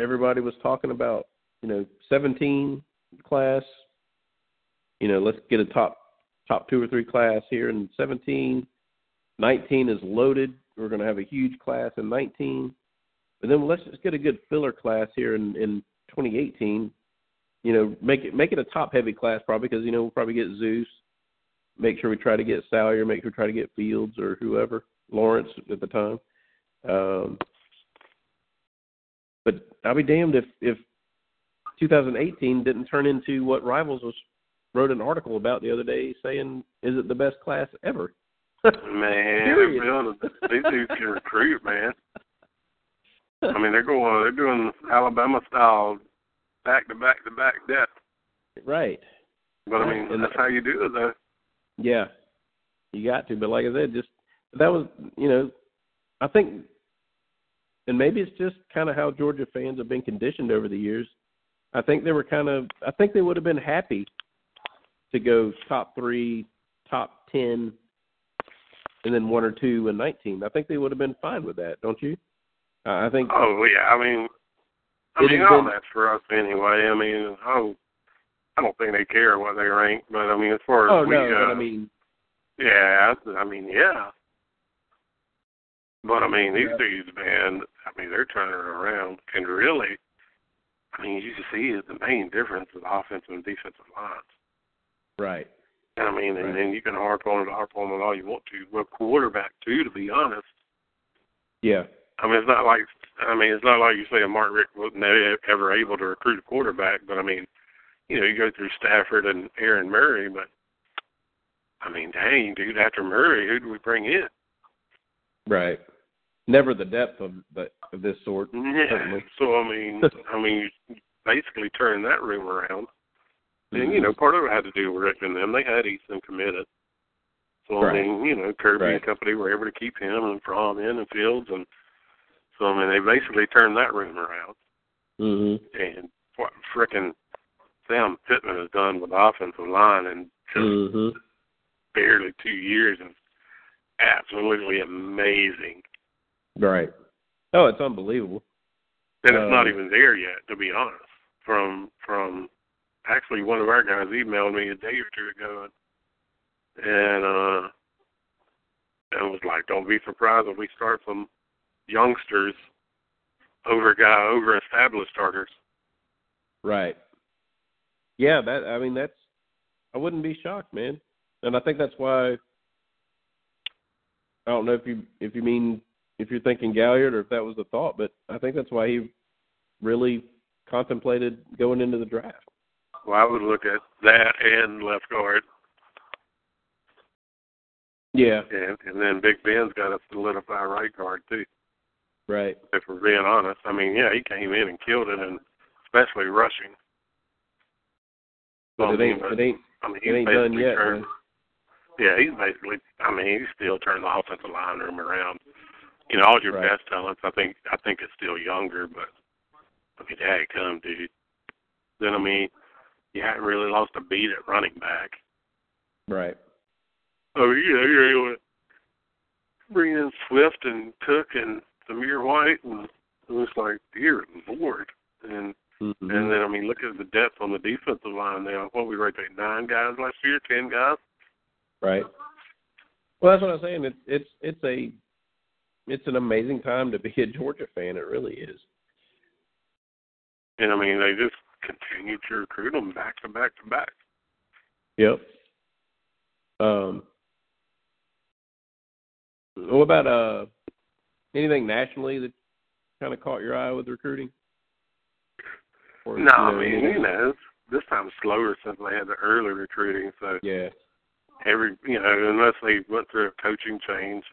Everybody was talking about you know seventeen class you know, let's get a top top two or three class here in 17. 19 is loaded. We're going to have a huge class in 19. But then let's just get a good filler class here in in 2018. You know, make it make it a top heavy class probably because you know we'll probably get Zeus. Make sure we try to get Salyer. Make sure we try to get Fields or whoever Lawrence at the time. Um, but I'll be damned if if 2018 didn't turn into what Rivals was wrote an article about the other day saying is it the best class ever. Man, these dudes can recruit, man. I mean, they're going, they're doing Alabama style, back to back to back depth. right. But I mean, And that's how you do it, though. Yeah, you got to. But like I said, just that was you know, I think, and maybe it's just kind of how Georgia fans have been conditioned over the years. I think they were kind of. I think they would have been happy to go top three, top ten, and then one or two and nineteen. I think they would have been fine with that, don't you? Uh, I think. Oh yeah, I mean, I mean, all been- that's for us anyway. I mean, oh, I don't think they care what they rank, but I mean, as far as Oh we, no, uh, but I mean, yeah, I mean, yeah. But I mean, these Yeah. dudes, man, I mean, they're turning around, and really, I mean, you can see is the main difference is offensive and defensive lines. right, And I mean, and Right. then you can harp on it, harp on it all you want to. But quarterback too, to be honest. yeah, I mean, it's not like I mean, it's not like you say a Mark Richt wasn't ever able to recruit a quarterback, but I mean, you know, you go through Stafford and Aaron Murray, but I mean, dang, dude, after Murray, who do we bring in? right. Never the depth of the of this sort. Yeah. Certainly. So I mean, I mean, you basically turned that room around. And you know, part of it had to do with Richt and them. They had Eason committed. So Right. I mean, you know, Kirby Right. and company were able to keep him and Fromm in and Fields, and so I mean, they basically turned that room around. Mm-hmm. And what frickin' Sam Pittman has done with the offensive line in just Mm-hmm. barely two years is absolutely amazing. Right. Oh, it's unbelievable. And it's not Um, even there yet, to be honest. From from actually one of our guys emailed me a day or two ago and uh and was like, Don't be surprised if we start some youngsters over guy over established starters. Right. Yeah, that I mean that's I wouldn't be shocked, man. And I think that's why I don't know if you if you mean if you're thinking Gaillard or if that was the thought, but I think that's why he really contemplated going into the draft. Well, I would look at that and left guard Yeah. and and then Big Ben's got to solidify right guard too. Right. If we're being honest, I mean, yeah, he came in and killed it, and especially rushing. But it ain't it ain't I mean, it ain't done yet. turned. Yeah, he's basically. I mean, he's still turned the offensive line room around. You know, all your Right. best talents. I think. I think it's still younger, but I mean, hey, come, dude. Then I mean, you haven't really lost a beat at running back. Right. Oh, you know, you're able to bring in Swift and Cook and Zamir White, and it was like, dear Lord. And Mm-hmm. and then I mean, look at the depth on the defensive line now. What we rate there, nine guys last year, ten guys. Right. Well, that's what I'm saying. It's it's it's a it's an amazing time to be a Georgia fan. It really is. And I mean, they just continue to recruit them back to back to back. Yep. Um. What about uh anything nationally that kind of caught your eye with recruiting? Or, No, you I mean, anything? you know, it's, this time's slower since they had the early recruiting. So Yeah. every, you know, unless they went through a coaching change,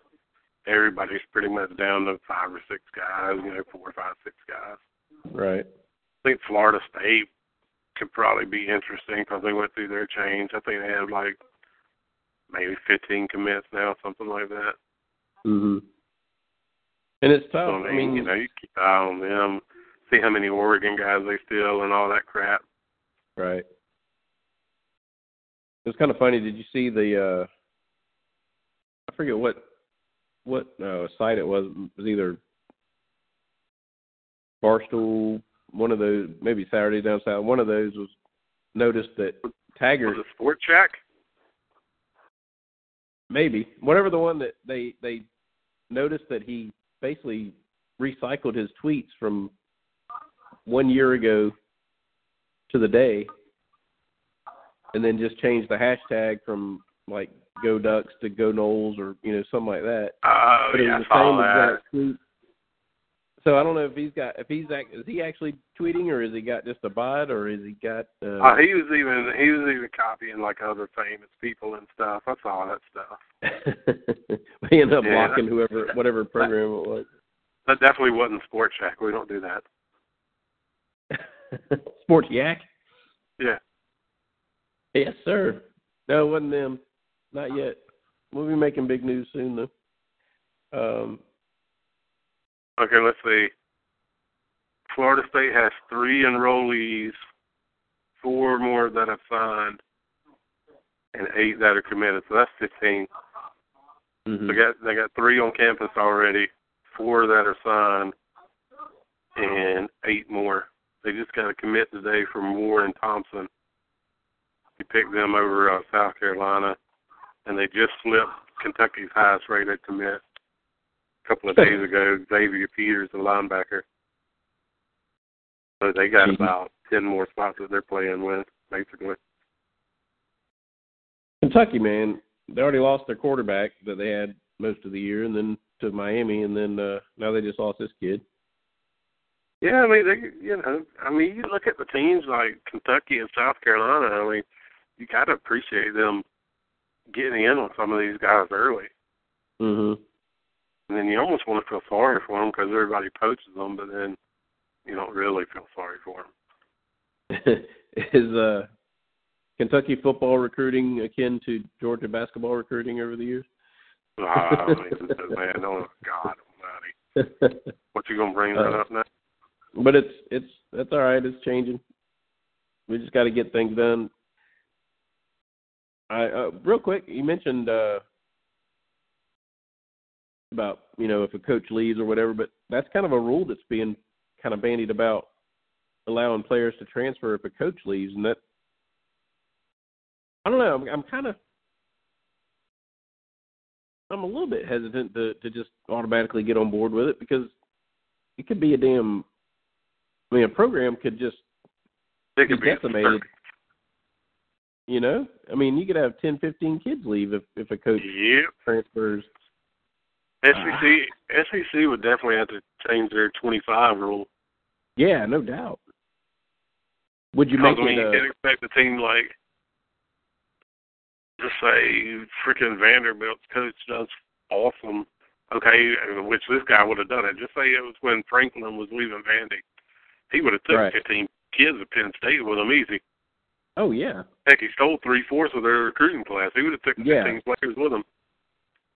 everybody's pretty much down to five or six guys. You know, four, five, six guys. Right. I think Florida State could probably be interesting because they went through their change. I think they have like maybe 15 commits now, something like that. Mm Mhm. And it's tough. I I mean, mean, you know, you keep an eye on them, see how many Oregon guys they steal and all that crap. Right. It was kind of funny. Did you see the? uh I forget what what uh, site it was. It was either Barstool, one of those, maybe Saturday Down South. One of those was noticed that Taggart Was it Sports Yak? maybe whatever the one that they they noticed that he basically recycled his tweets from one year ago to the day and then just changed the hashtag from like go ducks to go Noles or you know something like that Oh, but it yeah, was I the saw same that. exact tweet so I don't know if he's got if he's act, is he actually tweeting or has he got just a bot or has he got uh, Uh, he was even he was even copying like other famous people and stuff. I saw that stuff. he ended up Yeah. blocking whoever whatever program it was That definitely wasn't Sports Yak. We don't do that. Sports Yak Yeah. Yes, sir. No, it wasn't them. Not yet. We'll be making big news soon, though. Um, Okay, let's see. Florida State has three enrollees, four more that have signed, and eight that are committed. So that's fifteen. mhm. They got they got three on campus already, four that are signed, and eight more. They just got to commit today for Moore and Thompson. We picked them over uh, South Carolina, and they just slipped Kentucky's highest rated commit a couple of days ago. Xavier Peters, the linebacker. So they got Mhm. about ten more spots that they're playing with, basically. Kentucky, man, they already lost their quarterback that they had most of the year, and then to Miami, and then uh, now they just lost this kid. Yeah, I mean, they, you know, I mean, you look at the teams like Kentucky and South Carolina. I mean, you got to appreciate them getting in on some of these guys early, Mm-hmm. and then you almost want to feel sorry for them because everybody poaches them, but then you don't really feel sorry for them. Is uh, Kentucky football recruiting akin to Georgia basketball recruiting over the years? I mean, man, oh God Almighty, what you gonna bring that Uh, up now? but it's it's that's all right. It's changing. We just got to get things done. I uh, real quick, you mentioned uh, about you know if a coach leaves or whatever, but that's kind of a rule that's being kind of bandied about allowing players to transfer if a coach leaves, and that I don't know. I'm, I'm kind of I'm a little bit hesitant to to just automatically get on board with it because it could be a damn. I mean, a program could just It could be be decimated. You know, I mean, you could have ten, fifteen kids leave if if a coach Yep. transfers. SEC SEC would definitely have to change their 25 rule. Yeah, no doubt. Would you make I mean, it? you Uh, can expect a team like, just say, freaking Vanderbilt's coach does awesome. Okay, which this guy would have done it. Just say it was when Franklin was leaving Vandy. He would have took Right. 15 kids at Penn State with him easy. Oh yeah, Heck, he stole three fourths of their recruiting class. He would have took 15 players with him.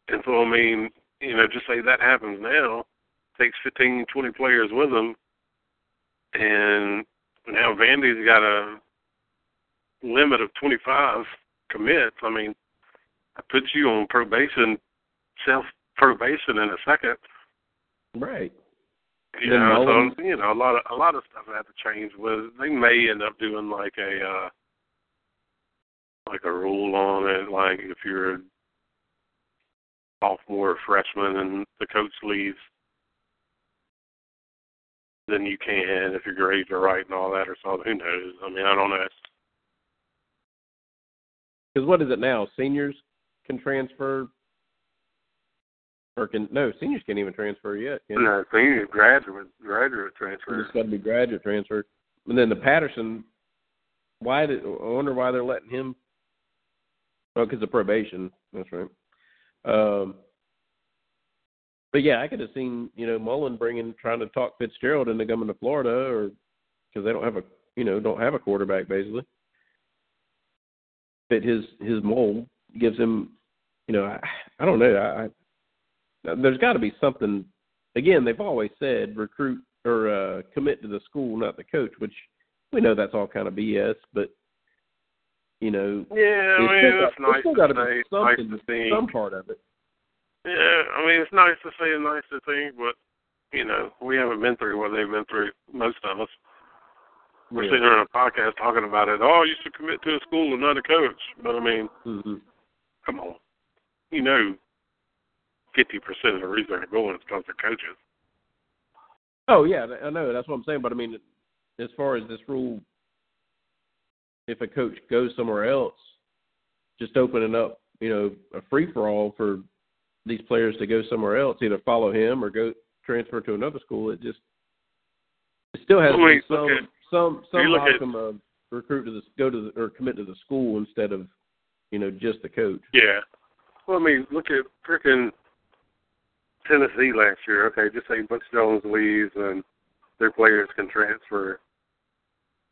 And so, I mean, you know, just say that happens now, takes 15, 20 players with him, and now Vandy's got a limit of 25 commits. I mean, that puts you on probation, self probation in a second. right. You know, so you know, a lot of a lot of stuff had to change. With they may end up doing like a uh like a rule on it, like if you're a sophomore or freshman and the coach leaves, then you can if your grades are right and all that or something. Who knows? I mean, I don't know. Because what is it now? Seniors can transfer, or can no seniors can't even transfer yet. Can? No, senior graduate graduate transfer. It's got to be graduate transfer. And then the Patterson, why did I wonder why they're letting him? Oh, because of probation. That's right. Um, but yeah, I could have seen you know Mullen bringing trying to talk Fitzgerald into coming to Florida, or because they don't have a you know don't have a quarterback basically. Fit his his mold gives him, you know, I, I don't know. I, I there's got to be something. Again, they've always said recruit or uh, commit to the school, not the coach, which we know that's all kind of BS. But you know, Yeah, I mean, still it's got, nice still to got to say, be it's nice something, to some part of it. Yeah, I mean, it's nice to say, nice to think, but you know, we haven't been through what they've been through. Most of us. we're Yeah. sitting here on a podcast talking about it. Oh, you should commit to a school and not a coach. But I mean, hmm come on, you know, fifty percent of the reason they're going is because they're coaches. Oh yeah, I know. That's what I'm saying. But I mean, as far as this rule, if a coach goes somewhere else, just opening up, you know, a free for all for these players to go somewhere else, either follow him or go transfer to another school. It just it still has Well, some at- some some you look at- of recruit to the go to the, or commit to the school instead of you know just the coach. Yeah. Well, I mean, look at freaking Tennessee last year. Okay, just say Butch Jones leaves and their players can transfer.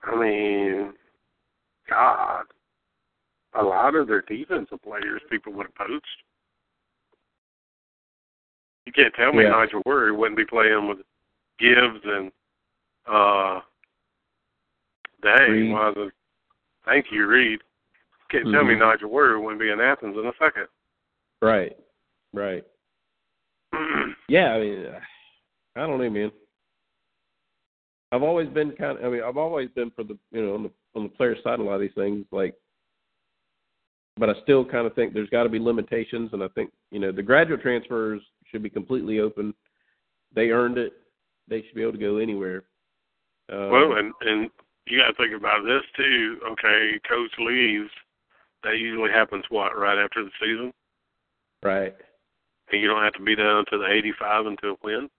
I mean, God, a lot of their defensive players people would have poached. You can't tell me Yeah. Nigel Warrior wouldn't be playing with Gibbs and uh dang, Reed. was it? Thank you, Reed. You Can't tell me Mhm. Nigel Warrior wouldn't be in Athens in a second. Right, right. Yeah, I mean, I don't know, man. I've always been kind of. I mean, I've always been for the you know on the on the player side a lot of these things, like. But I still kind of think there's got to be limitations, and I think you know the graduate transfers should be completely open. They earned it. They should be able to go anywhere. Um, well, and and you got to think about this too. Okay, coach leaves. That usually happens what right after the season, right. and you don't have to be down to the 85 until when?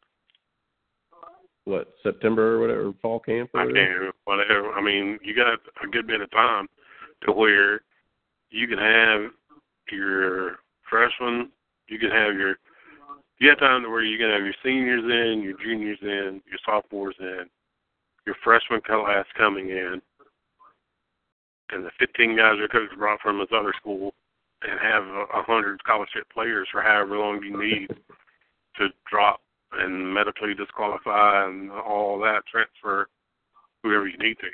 What September or whatever fall camp or I can't whatever. I mean, you got a good bit of time to where you can have your freshmen, you can have your you have time to where you can have your seniors in, your juniors in, your sophomores in, your freshman class coming in, and the 15 guys your coach brought from his other school, and have a hundred scholarship players for however long you need to drop and medically disqualify and all that transfer whoever you need to.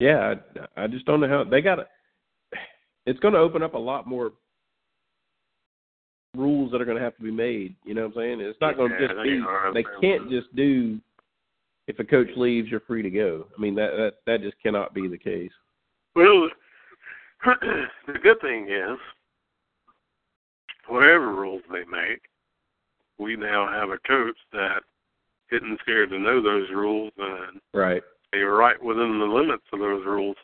Yeah, I, I just don't know how they got it. It's going to open up a lot more rules that are going to have to be made. You know what I'm saying? It's not going to Yeah, just be. They can't just do. If a coach leaves, you're free to go. I mean that that that just cannot be the case. Well, the good thing is, whatever rules they make, we now have a coach that isn't scared to know those rules and Right. they're right within the limits of those rules.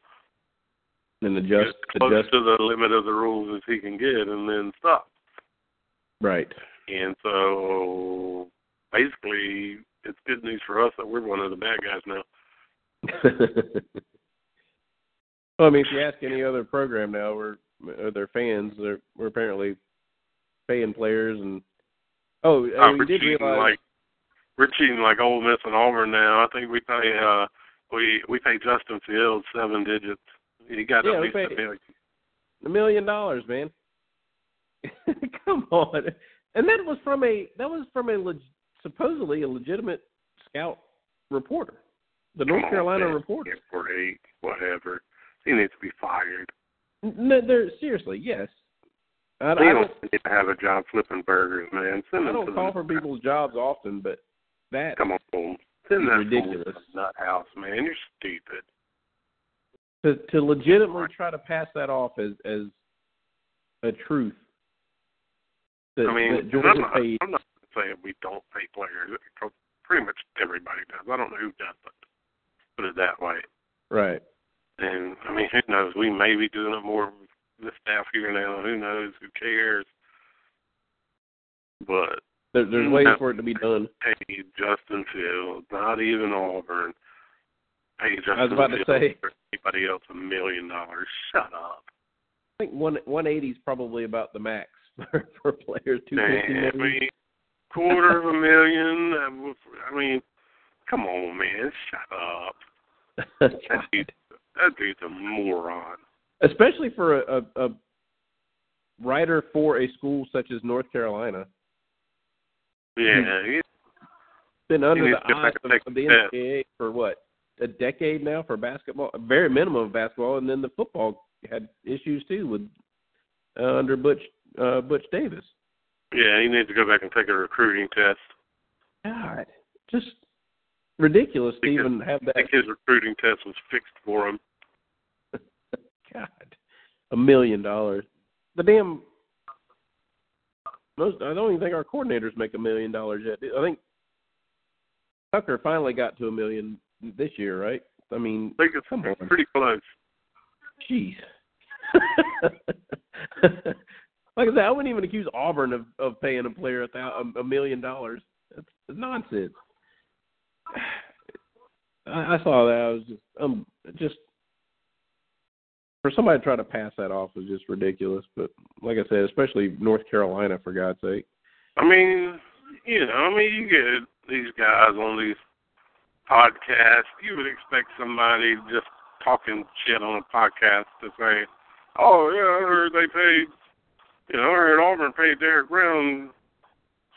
And the As just the close just to the limit of the rules as he can get and then stop. right. And so basically it's good news for us that we're one of the bad guys now. well, I mean, if you ask any other program now, we're or their fans, they're we're apparently paying players and oh, Uh, we we're did cheating realize like we're cheating like Ole Miss and Auburn now. I think we pay uh we we pay Justin Fields seven digits. He got Yeah, at least a million. a million dollars, man. Come on, and that was from a that was from a leg, supposedly a legitimate scout reporter, the North Come Carolina reporter. For eight, whatever. He needs to be fired. No, they're seriously, yes. I, I don't, need to have a job flipping burgers, man. Send I don't call the, for people's jobs often, but that Come on, send that Ridiculous. fool to the nut house, man. You're stupid. to to legitimately try to pass that off as as a truth. That, I mean, that I'm not, paid. I'm not saying we don't pay players. Pretty much everybody does. I don't know who doesn't. Put it that way. Right. And I mean, who knows? We may be doing it more the staff here now. Who knows? Who cares? But There, there's ways for it to be done. pay Justin Fields, not even Auburn. Pay Justin I was about to say- anybody else a million dollars. Shut up. I think one one eighty is probably about the max for, for players. Two fifty I maybe. mean, quarter of a million. I I mean, come on, man. Shut up. That dude, that dude's a moron. Especially for a, a, a writer for a school such as North Carolina, Yeah, he's been under He the needs to get eyes of, of the. NCAA for what a decade now for basketball, very minimum of basketball, and then the football had issues too with uh, under Butch uh, Butch Davis. yeah, he needs to go back and take a recruiting test. God, just ridiculous to even have I that. think his recruiting test was fixed for him. God, a million dollars. The damn most. I don't even think our coordinators make a million dollars yet. I think Tucker finally got to a million this year, right? I mean, I think it's come on, pretty close. jeez. like I said, I wouldn't even accuse Auburn of of paying a player a, thou, a, a million dollars. That's nonsense. I, I saw that. I was just um just for somebody to try to pass that off was just ridiculous. But like I said, especially North Carolina, for God's sake. I mean, you know, I mean, you get these guys on these podcasts. You would expect somebody just talking shit on a podcast to say, "Oh yeah, I heard they paid." You know, I heard Auburn paid Derrick Brown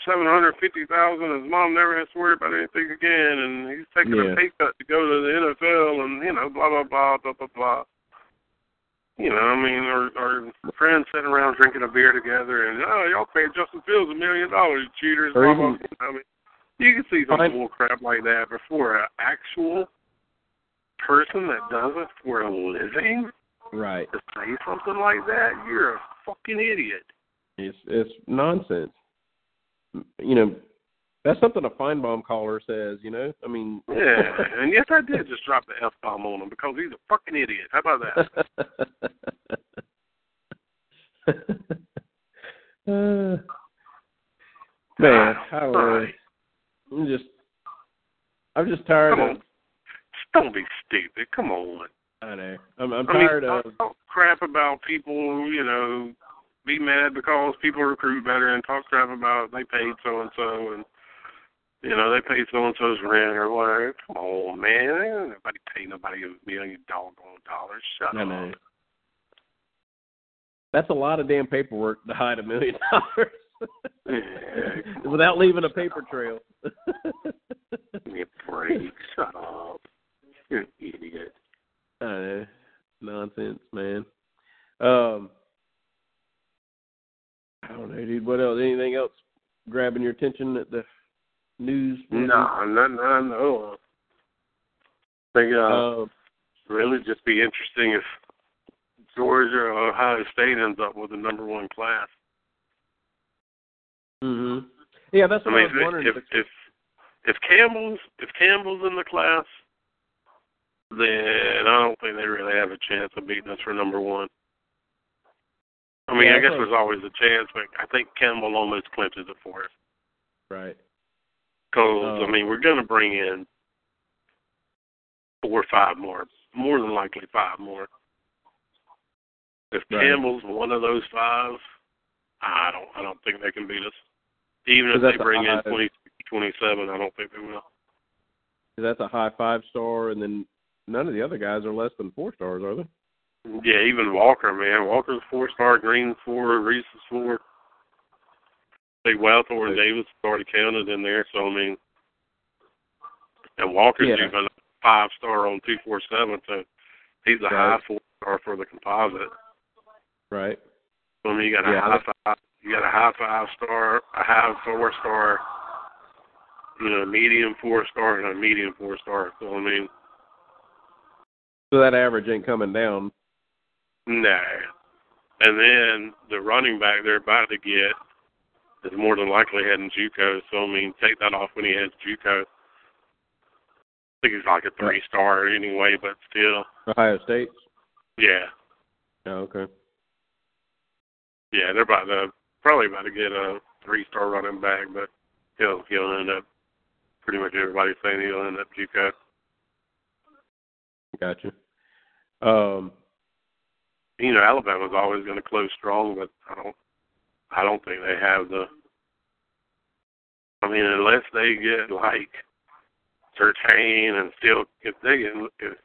seven hundred fifty thousand. His mom never has to worry about anything again, and he's taking Yeah. a pay cut to go to the NFL, and you know, blah blah blah blah blah blah. You know, I mean, or or friends sitting around drinking a beer together, and oh, y'all paid Justin Fields a million dollars, cheaters. Blah, blah, blah. I mean, you can see some bull crap like that before an actual person that does it for a living Right. to say something like that. You're a fucking idiot. It's it's nonsense. You know, that's something a Finebaum caller says. You know, I mean. Yeah, and yes, I did just drop the f bomb on him because he's a fucking idiot. How about that? uh, man, I don't know. I'm just, I'm just tired Come of. on, Just don't be stupid. Come on. I know. I'm, I'm I mean, tired talk, of. talk crap about people. You know, be mad because people recruit better, and talk crap about they paid so and so, and you know they pay so and so's rent or whatever. Come on, man. Nobody pay nobody a million doggone dollars. Shut I up. That's a lot of damn paperwork to hide a million dollars Yeah, without leaving a paper trail. Give me a break. Shut up. You're an idiot. I know. Nonsense, man. Um, I don't know, dude. What else? Anything else grabbing your attention at the news? No, no, no, no. I think uh, Um, really just be interesting if Georgia or Ohio State ends up with the number one class. mhm. Yeah, that's I what I, mean, was wondering. if if if Campbell's if Campbell's in the class, then I don't think they really have a chance of beating us for number one. I mean, Yeah, I guess there's always a chance, but I think Campbell almost clinches it for us. right. Because Oh. I mean, we're going to bring in four or five more, more than likely five more. If Right. Campbell's one of those five, I don't, I don't think they can beat us. Even if they bring in high- twenty, twenty-seven, I don't think they will. That's a high five star, and then none of the other guys are less than four stars, are they? Yeah, even Walker, man. Walker's four star, Green's four, Reese is four. Walthour and Davis already counted in there, so I mean, and Walker's Yeah. even a five star on two four seven, so he's a Right. high four star for the composite. Right. So I mean, you got a Yeah. high five, you got a high five star, a high four star, you know, a medium four star, and a medium four star. So I mean, So that average ain't coming down. No. And then the running back they're about to get is more than likely heading JUCO. So I mean, take that off when he heads JUCO. I think he's like a three star anyway, but still, Ohio State. yeah, Oh, okay. yeah, they're about to probably about to get a three star running back, but he'll he'll end up. Pretty much everybody's saying he'll end up JUCO. Gotcha. Um, You know, Alabama's always going to close strong, but I don't, I don't think they have the. I mean, unless they get like Surtain and still, if they get, if,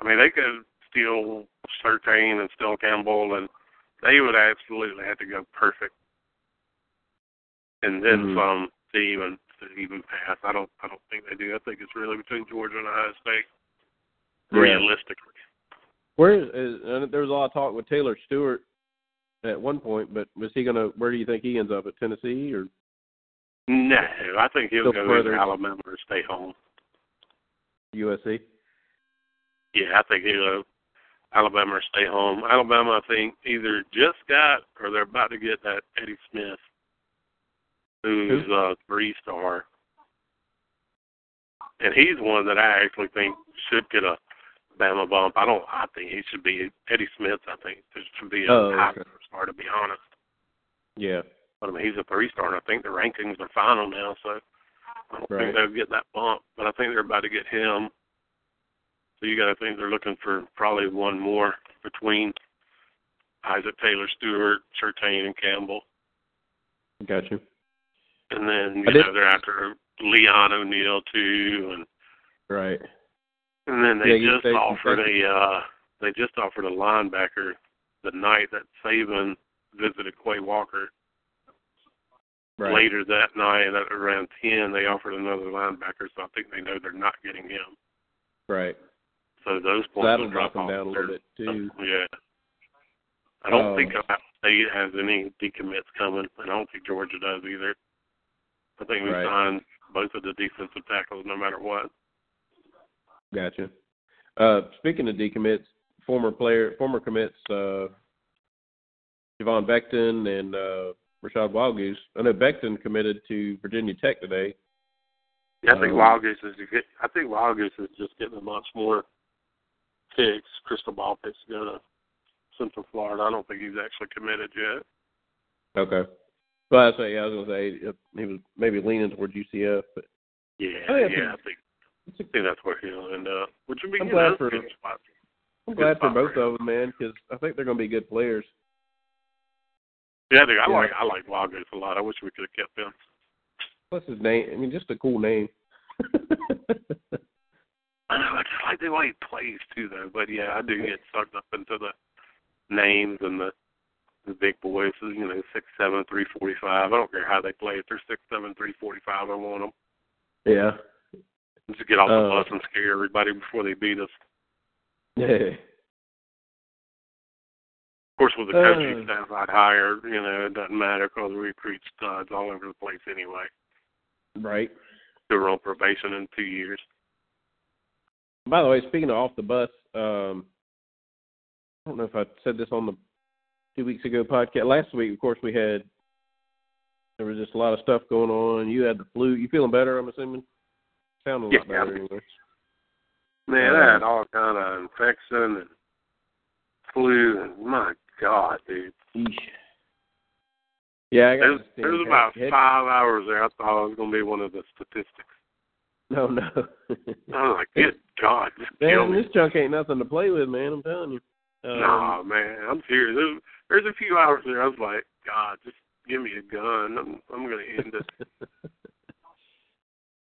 I mean, they could steal Surtain and still Campbell, and they would absolutely have to go perfect, and then Mhm. some to even to even pass. I don't, I don't think they do. I think it's really between Georgia and Ohio State, Yeah. realistically. where is, is and there was a lot of talk with Taylor Stewart at one point, but was he gonna? Where do you think he ends up at Tennessee or? No, I think he'll go further. either Alabama or stay home. USC. Yeah, I think you know Alabama or stay home. Alabama, I think, either just got or they're about to get that Eddie Smith, who's Who? a three star, and he's one that I actually think should get a Bama bump. I don't. I think he should be Eddie Smith. I think there should be a Oh, okay. Star to be honest. Yeah. But I mean, he's a three star, and I think the rankings are final now, so I don't Right. think they'll get that bump. But I think they're about to get him. So you got to think they're looking for probably one more between Isaac Taylor Stewart, Surtain, and Campbell, Got you. and then I you did- know they're after Leon O'Neal too, and Right. and then they Yeah, just say- offered a uh they just offered a linebacker the night that Saban visited Quay Walker. Right. Later that night, at around ten, they offered another linebacker, so I think they know they're not getting him. Right. So those points that'll will drop drop them off down a little bit too. Yeah. I don't Um, think Ohio State has any decommits coming, and I don't think Georgia does either. I think we Right. signed both of the defensive tackles no matter what. Gotcha. Uh, speaking of decommits, former player, former commits, uh, Javon Beckton and uh, Rashad Wildgoose. I know Beckton committed to Virginia Tech today. Yeah, I think Um, Wild Goose is. I think Wildgoose is just getting a much more picks, crystal ball picks to go to Central Florida. I don't think he's actually committed yet. Okay. Well, I say, yeah, I was gonna say uh, he was maybe leaning towards UCF, but Yeah, Oh, yeah, I think I think that's where he'll end up. Which would be I'm glad for-. I'm glad for both of them, man, because I think they're gonna be good players. Yeah, think, I Yeah. like I like Wild a lot. I wish we could have kept him. What's his name? I mean, just a cool name. I know. I just like the way he plays too, though. But yeah, I do get sucked up into the names and the the big boys. You know, six seven three forty five. I don't care how they play. If they're six seven three forty five, I want them. yeah. Just get off the Uh, bus and scare everybody before they beat us. Yeah. Of course, with the Uh. coaching staff I'd hire, you know, it doesn't matter because we recruit studs all over the place anyway. Right. Who are on probation in two years. By the way, speaking of off the bus, um, I don't know if I said this on the two weeks ago podcast. Last week, of course, we had there was just a lot of stuff going on. You had the flu. You feeling better? I'm assuming. Sounding a lot Yeah. better anyway. Man, Uh, I had all kind of infection and flu, and my God, dude. Eesh. Yeah, I got There's, this there's about Head- five hours there. I thought I was going to be one of the statistics. No, no. I'm like, good God, man, this junk ain't nothing to play with, man. I'm telling you. Um, nah, man, I'm serious. There's, there's a few hours there. I was like, God, just give me a gun. I'm, I'm going to end it.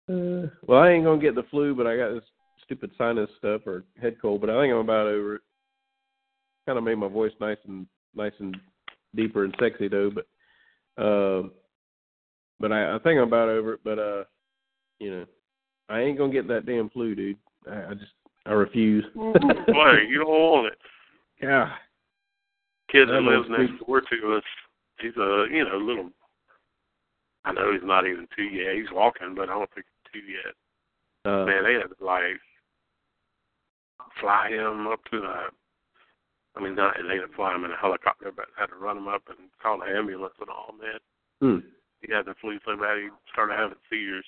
Uh, well, I ain't gonna get the flu, but I got this stupid sinus stuff or head cold. But I think I'm about over it. Kind of made my voice nice and nice and deeper and sexy though. But, uh, but I, I think I'm about over it. But uh, you know, I ain't gonna get that damn flu, dude. I, I just I refuse. Boy, you don't want it. yeah. Kid That lives next door to us, he's a, you know, little, I know he's not even two yet. He's walking, but I don't think he's two yet. Uh, Man, they had to like fly him up to the. I mean, not they didn't fly him in a helicopter, but had to run him up and call the ambulance and all. Man, hmm. he had the flu so bad he started having seizures.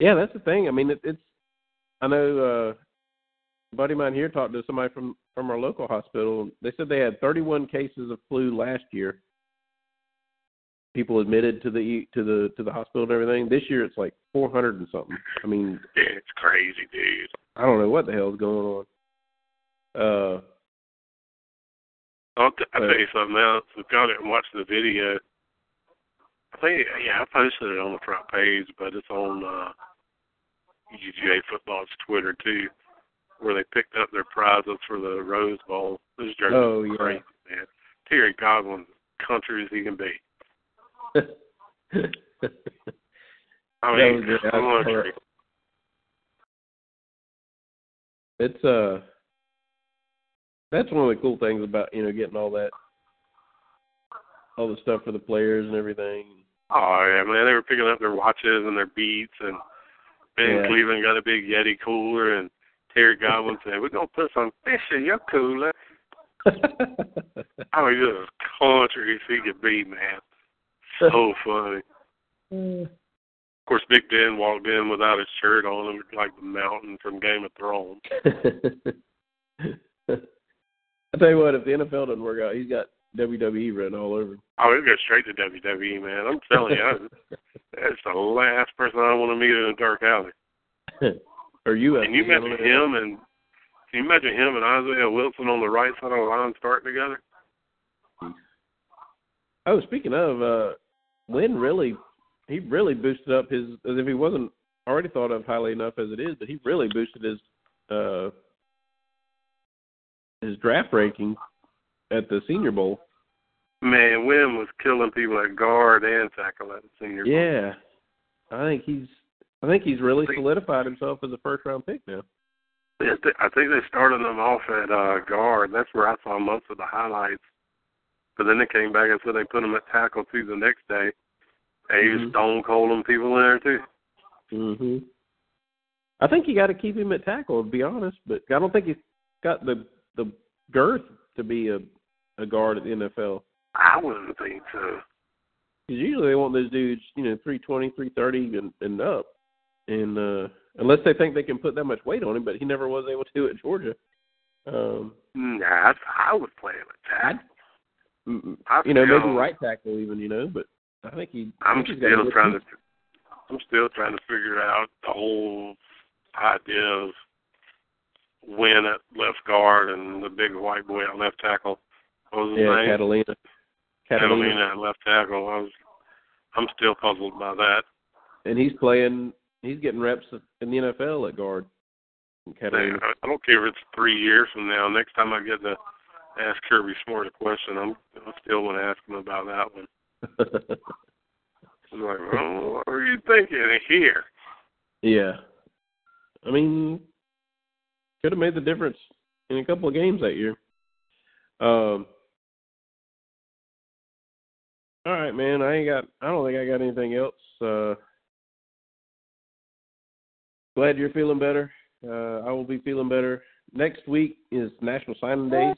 Yeah, that's the thing. I mean, it, it's. I know. uh a buddy of mine here talked to somebody from from our local hospital. They said they had 31 cases of flu last year. People admitted to the to the to the hospital and everything. This year it's like 400 and something. I mean, it's crazy, dude. I don't know what the hell's going on. Uh, I'll, t- I'll tell you something else. If y'all didn't watch the video, I think yeah, I posted it on the front page, but it's on uh UGA football's Twitter too, where they picked up their prizes for the Rose Bowl. This jerseys Oh, are yeah. crazy, man. Terry Godwin, country as he can be. I That mean, was good. I saw country. it's uh, that's one of the cool things about you know getting all that, all the stuff for the players and everything. Oh yeah, man, they were picking up their watches and their beats and Ben Yeah. Cleveland got a big Yeti cooler, and Terry Godwin said, "We're gonna put some fish in your cooler." I mean, just as country as he could be, man. So funny. Of course, Big Ben walked in without his shirt on, and like the mountain from Game of Thrones. I tell you what, if the NFL doesn't work out, he's got WWE written all over. him. Oh, he'll go straight to WWE, man. I'm telling you, I, that's the last person I want to meet in a dark alley. Are you? Can you imagine him and can you imagine him and Isaiah Wilson on the right side of the line starting together? Oh, speaking of, uh Wynn really, he really boosted up his as if he wasn't already thought of highly enough as it is, but he really boosted his uh his draft ranking at the Senior Bowl. Man, Wynn was killing people at guard and tackle at the senior. Bowl. Yeah, I think he's I think he's really solidified himself as a first round pick now. I think they started him off at uh guard. That's where I saw most of the highlights. But then they came back and said they put him at tackle too the next day. And was Mhm. stone colding people in there too. Mhm. I think you got to keep him at tackle, to be honest. But I don't think he's got the the girth to be a a guard at the NFL. I wouldn't think so. Because usually they want those dudes, you know, three twenty, three thirty, and and up. And uh unless they think they can put that much weight on him, but he never was able to at Georgia. Um, Nah, I, I would play him at tackle. mm, mm, I you know, maybe right tackle even, you know. But I think he. I'm think he's got a still trying to. I'm still trying to figure out the whole idea of Wynn at left guard and the big white boy at left tackle. What was his Yeah, name? Catalina. Catalina. Catalina at left tackle. I was I'm still puzzled by that. And he's playing. He's getting reps in the NFL at guard. Catalina. I don't care if it's three years from now. Next time I get to ask Kirby Smart a question, I'm I still want to ask him about that one. I'm like, well, what are you thinking here? yeah. I mean, could have made the difference in a couple of games that year. Um. All right, man. I ain't got. I don't think I got anything else. Uh, glad you're feeling better. Uh, I will be feeling better. Next week is National Signing Day.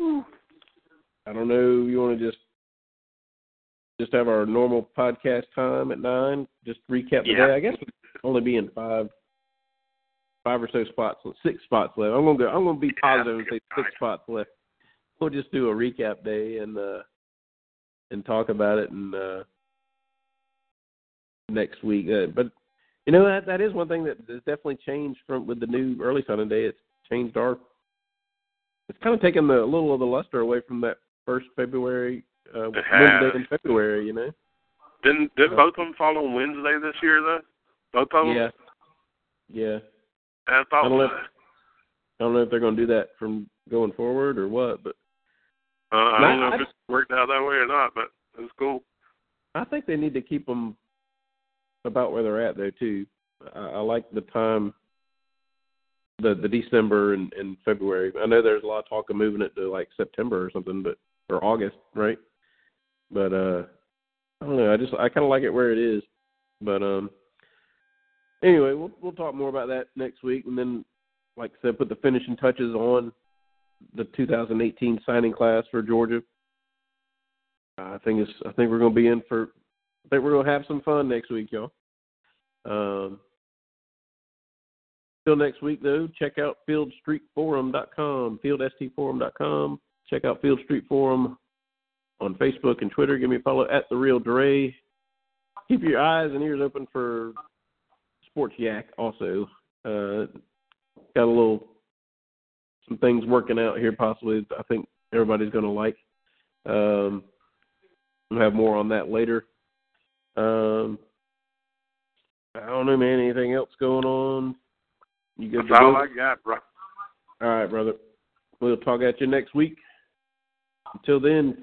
I don't know. You want to just just have our normal podcast time at nine? Just recap the Yeah. day. I guess we'll only be in five, five or so spots, six spots left. I'm gonna go. I'm gonna be positive and say six spots left. We'll just do a recap day and uh and talk about it and uh next week. Uh, but you know that that is one thing that has definitely changed from with the new early signing day. It's changed our. It's kind of taken the a little of the luster away from that first February uh, Wednesday in February. You know. Didn't did both of them fall on Wednesday this year though? Both of them. Yeah. Yeah. I thought I don't know. so. I don't know if they're going to do that from going forward or what, but Uh, I don't know I- if it's worked out that way or not, but it's cool. I think they need to keep them about where they're at though too. I, I like the time, the the December and, and February. I know there's a lot of talk of moving it to like September or something, but or August, right? But uh, I don't know. I just I kind of like it where it is. But um, anyway, we'll we'll talk more about that next week, and then like I said, put the finishing touches on the 2018 signing class for Georgia. I think it's. I think we're going to be in for. I think we're going to have some fun next week, y'all. Um, till next week, though, check out fieldstreetforum.com, fieldstforum.com. Check out Field Street Forum on Facebook and Twitter. Give me a follow at the Real Dre. Keep your eyes and ears open for Sports Yak. Also, uh, got a little some things working out here. Possibly, I think everybody's going to like. Um, we'll have more on that later. Um, I don't know, man. Anything else going on? You good? That's all go? I got, bro. All right, brother. We'll talk at you next week. Until then,